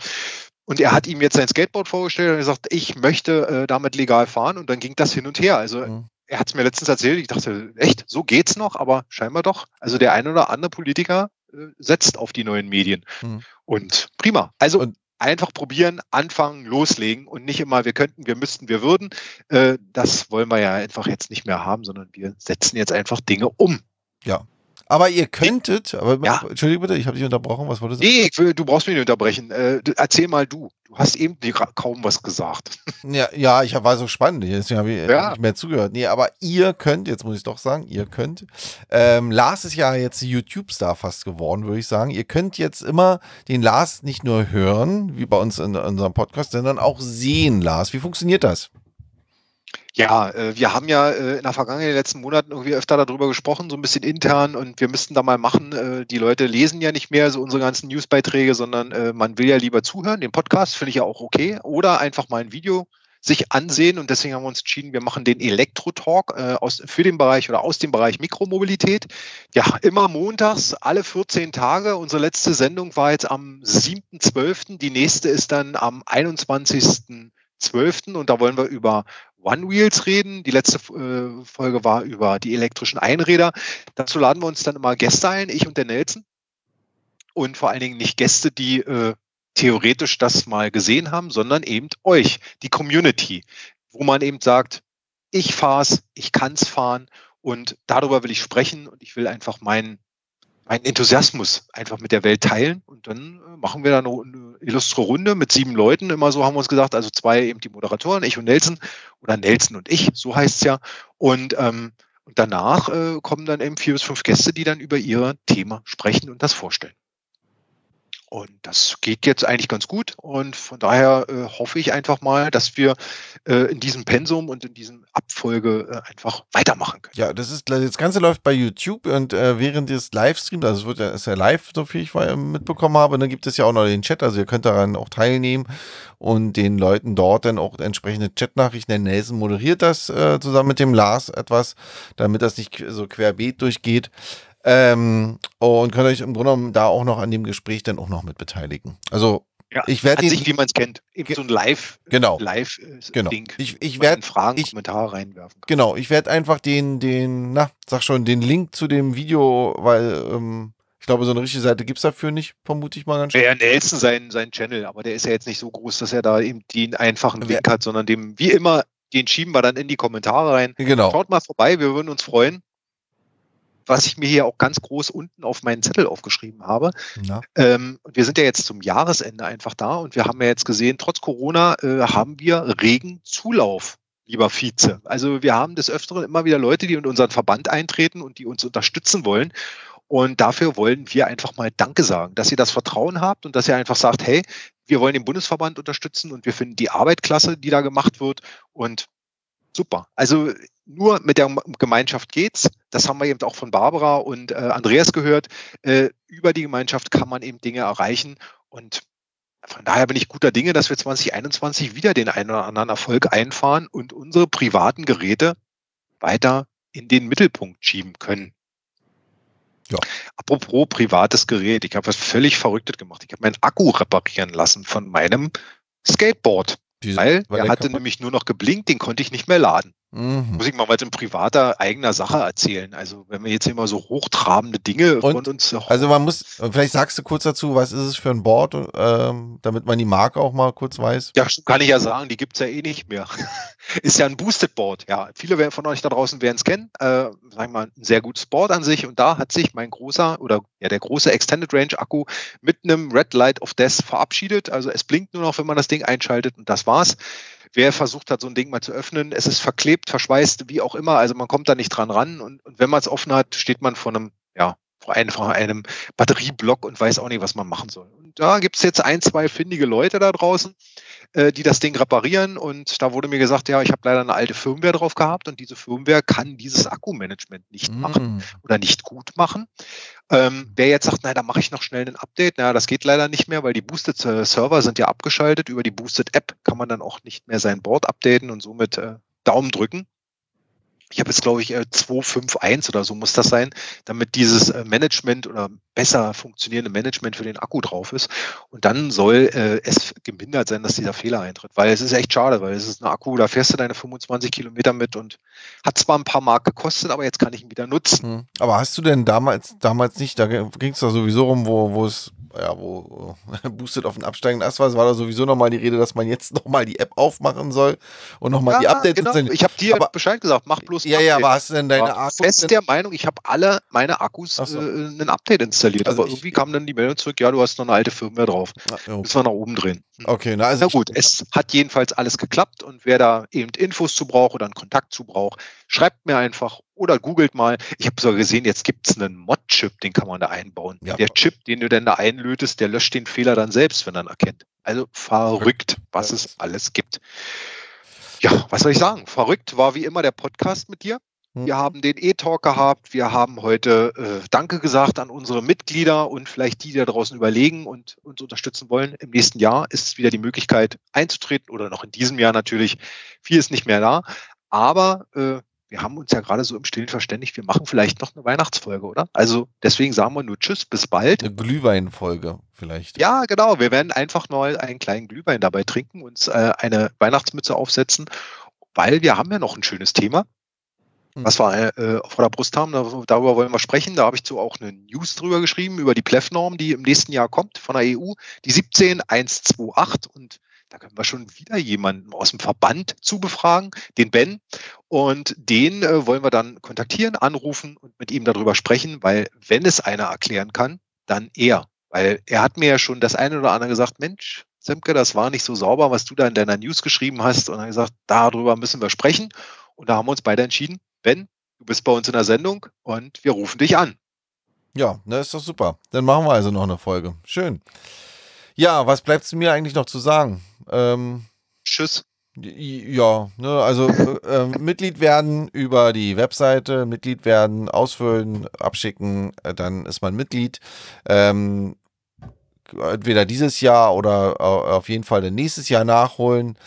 und er hat ihm jetzt sein Skateboard vorgestellt und gesagt, ich möchte äh, damit legal fahren. Und dann ging das hin und her. Also mhm. er hat es mir letztens erzählt. Ich dachte, echt, so geht's noch? Aber scheinbar doch. Also der ein oder andere Politiker äh, setzt auf die neuen Medien. Mhm. Und prima. Also und einfach probieren, anfangen, loslegen und nicht immer, wir könnten, wir müssten, wir würden. Äh, das wollen wir ja einfach jetzt nicht mehr haben, sondern wir setzen jetzt einfach Dinge um. Ja, aber ihr könntet, aber ja. Entschuldige bitte, ich habe dich unterbrochen, was wolltest du sagen? Nee, will, du brauchst mich nicht unterbrechen. Äh, erzähl mal du. Du hast eben kaum was gesagt. Ja, ja ich war so spannend, deswegen habe ich ja. nicht mehr zugehört. Nee, aber ihr könnt, jetzt muss ich doch sagen, ihr könnt. Ähm, Lars ist ja jetzt YouTube-Star fast geworden, würde ich sagen. Ihr könnt jetzt immer den Lars nicht nur hören, wie bei uns in, in unserem Podcast, sondern auch sehen, Lars. Wie funktioniert das? Ja, äh, wir haben ja äh, in der Vergangenheit, in den letzten Monaten irgendwie öfter darüber gesprochen, so ein bisschen intern und wir müssten da mal machen. Äh, die Leute lesen ja nicht mehr so unsere ganzen Newsbeiträge, sondern man will ja lieber zuhören. Den Podcast finde ich ja auch okay. Oder einfach mal ein Video sich ansehen und deswegen haben wir uns entschieden, wir machen den Elektro-Talk für den Bereich oder aus dem Bereich Mikromobilität. Ja, immer montags, alle 14 Tage. Unsere letzte Sendung war jetzt am 7.12. Die nächste ist dann am 21.12. und da wollen wir über One Wheels reden. Die letzte äh, Folge war über die elektrischen Einräder. Dazu laden wir uns dann immer Gäste ein, ich und der Nelson. Und vor allen Dingen nicht Gäste, die äh, theoretisch das mal gesehen haben, sondern eben euch, die Community, wo man eben sagt, ich fahre es, ich kann es fahren und darüber will ich sprechen und ich will einfach meinen meinen Enthusiasmus einfach mit der Welt teilen. Und dann äh, machen wir da eine, eine illustre Runde mit sieben Leuten. Immer so haben wir uns gesagt, also zwei eben die Moderatoren, ich und Nelson oder Nelson und ich, so heißt es ja. Und, ähm, und danach äh, kommen dann eben vier bis fünf Gäste, die dann über ihr Thema sprechen und das vorstellen. Und das geht jetzt eigentlich ganz gut. Und von daher äh, hoffe ich einfach mal, dass wir äh, in diesem Pensum und in diesem Abfolge äh, einfach weitermachen können. Ja, das ist das Ganze läuft bei YouTube und äh, während des Livestreams, also es wird ja, ist ja live, so viel ich mitbekommen habe, dann gibt es ja auch noch den Chat, also ihr könnt daran auch teilnehmen und den Leuten dort dann auch entsprechende Chatnachrichten. Der Nelson moderiert das äh, zusammen mit dem Lars etwas, damit das nicht so querbeet durchgeht. Ähm, und könnt euch im Grunde genommen da auch noch an dem Gespräch dann auch noch mit beteiligen. Also ja, ich werde ihn, sich, wie man es kennt, eben so ein Live, genau, Live äh, genau. Ich, ich werde Fragen, ich, Kommentare reinwerfen. Kann. Genau, ich werde einfach den, den, na, sag schon, den Link zu dem Video, weil ähm, ich glaube, so eine richtige Seite gibt es dafür nicht, vermute ich mal ganz schön. Ja, Nelson sein, sein Channel, aber der ist ja jetzt nicht so groß, dass er da eben den einfachen Link Wer, hat, sondern dem, wie immer, den schieben wir dann in die Kommentare rein. Genau. Schaut mal vorbei, wir würden uns freuen was ich mir hier auch ganz groß unten auf meinen Zettel aufgeschrieben habe. Ähm, wir sind ja jetzt zum Jahresende einfach da und wir haben ja jetzt gesehen, trotz Corona äh, haben wir regen Zulauf lieber Vize. Also wir haben des Öfteren immer wieder Leute, die in unseren Verband eintreten und die uns unterstützen wollen. Und dafür wollen wir einfach mal Danke sagen, dass ihr das Vertrauen habt und dass ihr einfach sagt, hey, wir wollen den Bundesverband unterstützen und wir finden die Arbeit klasse, die da gemacht wird. Und super. Also nur mit der Gemeinschaft geht's. Das haben wir eben auch von Barbara und äh, Andreas gehört. Äh, über die Gemeinschaft kann man eben Dinge erreichen und von daher bin ich guter Dinge, dass wir 2021 wieder den einen oder anderen Erfolg einfahren und unsere privaten Geräte weiter in den Mittelpunkt schieben können. Ja. Apropos privates Gerät, ich habe was völlig Verrücktes gemacht. Ich habe meinen Akku reparieren lassen von meinem Skateboard. Diese, weil, weil er hatte nämlich nur noch geblinkt, den konnte ich nicht mehr laden. Mhm. Muss ich mal was in privater eigener Sache erzählen. Also wenn wir jetzt immer so hochtrabende Dinge und, von uns. Also man muss, vielleicht sagst du kurz dazu, was ist es für ein Board, ähm, damit man die Marke auch mal kurz weiß. Ja, kann ich ja sagen, die gibt es ja eh nicht mehr. ist ja ein Boosted Board, ja. Viele von euch da draußen werden es kennen. Äh, sagen wir mal, ein sehr gutes Board an sich. Und da hat sich mein großer oder ja der große Extended Range Akku mit einem Red Light of Death verabschiedet. Also es blinkt nur noch, wenn man das Ding einschaltet und das war's. Wer versucht hat, so ein Ding mal zu öffnen, es ist verklebt, verschweißt, wie auch immer. Also man kommt da nicht dran ran. Und, und wenn man es offen hat, steht man vor einem, ja, vor einem, Batterieblock und weiß auch nicht, was man machen soll. Und da gibt's jetzt ein, zwei findige Leute da draußen, äh, die das Ding reparieren. Und da wurde mir gesagt, ja, ich habe leider eine alte Firmware drauf gehabt und diese Firmware kann dieses Akkumanagement nicht mm. machen oder nicht gut machen. Ähm, wer jetzt sagt, na, da mache ich noch schnell ein Update, na, das geht leider nicht mehr, weil die Boosted Server sind ja abgeschaltet. Über die Boosted App kann man dann auch nicht mehr sein Board updaten und somit äh, Daumen drücken ich habe jetzt, glaube ich, 251 äh, oder so muss das sein, damit dieses äh, Management oder besser funktionierende Management für den Akku drauf ist. Und dann soll äh, es gemindert sein, dass dieser Fehler eintritt. Weil es ist echt schade, weil es ist ein Akku, da fährst du deine 25 Kilometer mit und hat zwar ein paar Mark gekostet, aber jetzt kann ich ihn wieder nutzen. Hm. Aber hast du denn damals, damals nicht, da ging es da sowieso rum, wo, wo es ja, wo äh, boostet auf den absteigenden Ast war, war da sowieso nochmal die Rede, dass man jetzt nochmal die App aufmachen soll und nochmal ja, die Updates genau. Ich habe dir aber, Bescheid gesagt, mach bloß Ja, ja, aber hast du denn deine Akkus? fest der Meinung, ich habe alle meine Akkus so. äh, ein Update installiert, also aber irgendwie kam dann die Meldung zurück, ja, du hast noch eine alte Firmware drauf. Ja, Müssen wir nach oben drehen. Okay, na, also na gut, es hat jedenfalls alles geklappt und wer da eben Infos zu braucht oder einen Kontakt zu braucht, schreibt mir einfach oder googelt mal. Ich habe sogar gesehen, jetzt gibt es einen Mod-Chip, den kann man da einbauen. Ja. Der Chip, den du dann da einlötest, der löscht den Fehler dann selbst, wenn er ihn erkennt. Also verrückt, was es alles gibt. Ja, was soll ich sagen? Verrückt war wie immer der Podcast mit dir. Hm. Wir haben den E-Talk gehabt. Wir haben heute äh, Danke gesagt an unsere Mitglieder und vielleicht die, die da draußen überlegen und uns unterstützen wollen. Im nächsten Jahr ist es wieder die Möglichkeit einzutreten oder noch in diesem Jahr natürlich. Viel ist nicht mehr da. Aber äh, wir haben uns ja gerade so im Stillen verständigt, wir machen vielleicht noch eine Weihnachtsfolge, oder? Also deswegen sagen wir nur Tschüss, bis bald. Eine Glühweinfolge vielleicht. Ja, genau. Wir werden einfach mal einen kleinen Glühwein dabei trinken, uns äh, eine Weihnachtsmütze aufsetzen, weil wir haben ja noch ein schönes Thema, hm. was wir äh, vor der Brust haben. Darüber wollen wir sprechen. Da habe ich zu auch eine News drüber geschrieben, über die PLEF-Norm, die im nächsten Jahr kommt von der EU, die 17128 und da können wir schon wieder jemanden aus dem Verband zu befragen, den Ben. Und den äh, wollen wir dann kontaktieren, anrufen und mit ihm darüber sprechen, weil wenn es einer erklären kann, dann er. Weil er hat mir ja schon das eine oder andere gesagt, Mensch, Semke, das war nicht so sauber, was du da in deiner News geschrieben hast. Und er hat gesagt, darüber müssen wir sprechen. Und da haben wir uns beide entschieden, Ben, du bist bei uns in der Sendung und wir rufen dich an. Ja, das ist doch super. Dann machen wir also noch eine Folge. Schön. Ja, was bleibt mir eigentlich noch zu sagen? Ähm, Tschüss. Ja, ne, also äh, Mitglied werden über die Webseite, Mitglied werden, ausfüllen, abschicken, äh, dann ist man Mitglied. Ähm, entweder dieses Jahr oder auf jeden Fall nächstes Jahr nachholen.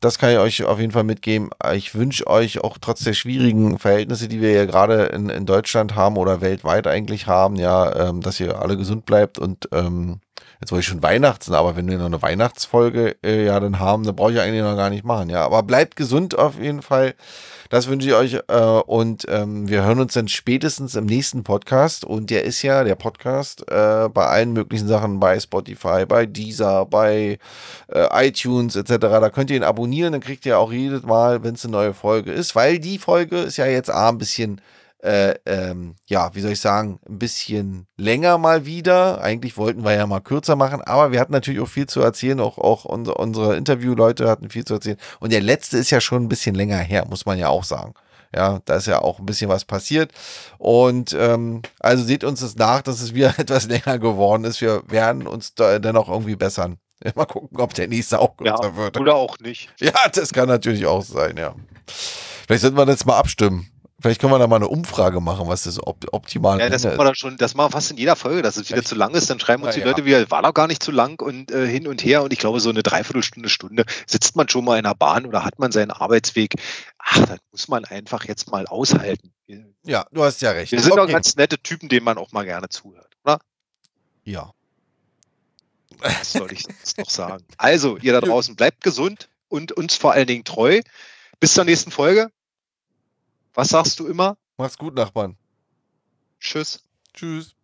Das kann ich euch auf jeden Fall mitgeben. Ich wünsche euch auch trotz der schwierigen Verhältnisse, die wir ja gerade in, in Deutschland haben oder weltweit eigentlich haben, ja, ähm, dass ihr alle gesund bleibt und ähm, jetzt wollte ich schon Weihnachten, aber wenn wir noch eine Weihnachtsfolge äh, ja dann haben, dann brauche ich eigentlich noch gar nicht machen. Ja, aber bleibt gesund auf jeden Fall. Das wünsche ich euch äh, und ähm, wir hören uns dann spätestens im nächsten Podcast und der ist ja der Podcast äh, bei allen möglichen Sachen bei Spotify, bei Deezer, bei äh, iTunes etc. Da könnt ihr ihn abonnieren, dann kriegt ihr auch jedes Mal, wenn es eine neue Folge ist, weil die Folge ist ja jetzt A, ein bisschen äh, ähm, ja, wie soll ich sagen, ein bisschen länger mal wieder. Eigentlich wollten wir ja mal kürzer machen, aber wir hatten natürlich auch viel zu erzählen. Auch, auch unsere, unsere Interviewleute hatten viel zu erzählen. Und der letzte ist ja schon ein bisschen länger her, muss man ja auch sagen. Ja, da ist ja auch ein bisschen was passiert. Und ähm, also seht uns das nach, dass es wieder etwas länger geworden ist. Wir werden uns da dennoch irgendwie bessern. Mal gucken, ob der nächste auch kürzer ja, wird. Oder auch nicht. Ja, das kann natürlich auch sein, ja. Vielleicht sollten wir das mal abstimmen. Vielleicht können wir da mal eine Umfrage machen, was das op optimale Ja, das machen wir dann schon, das machen wir fast in jeder Folge, dass es wieder zu lang ist, dann schreiben uns ja, die Leute wieder, war doch gar nicht zu lang und äh, hin und her und ich glaube, so eine Dreiviertelstunde, Stunde sitzt man schon mal in der Bahn oder hat man seinen Arbeitsweg. Ach, das muss man einfach jetzt mal aushalten. Ja, du hast ja recht. Wir sind okay. doch ganz nette Typen, denen man auch mal gerne zuhört, oder? Ja. Was soll ich jetzt noch sagen? Also, ihr da draußen, bleibt gesund und uns vor allen Dingen treu. Bis zur nächsten Folge. Was sagst du immer? Mach's gut, Nachbarn. Tschüss. Tschüss.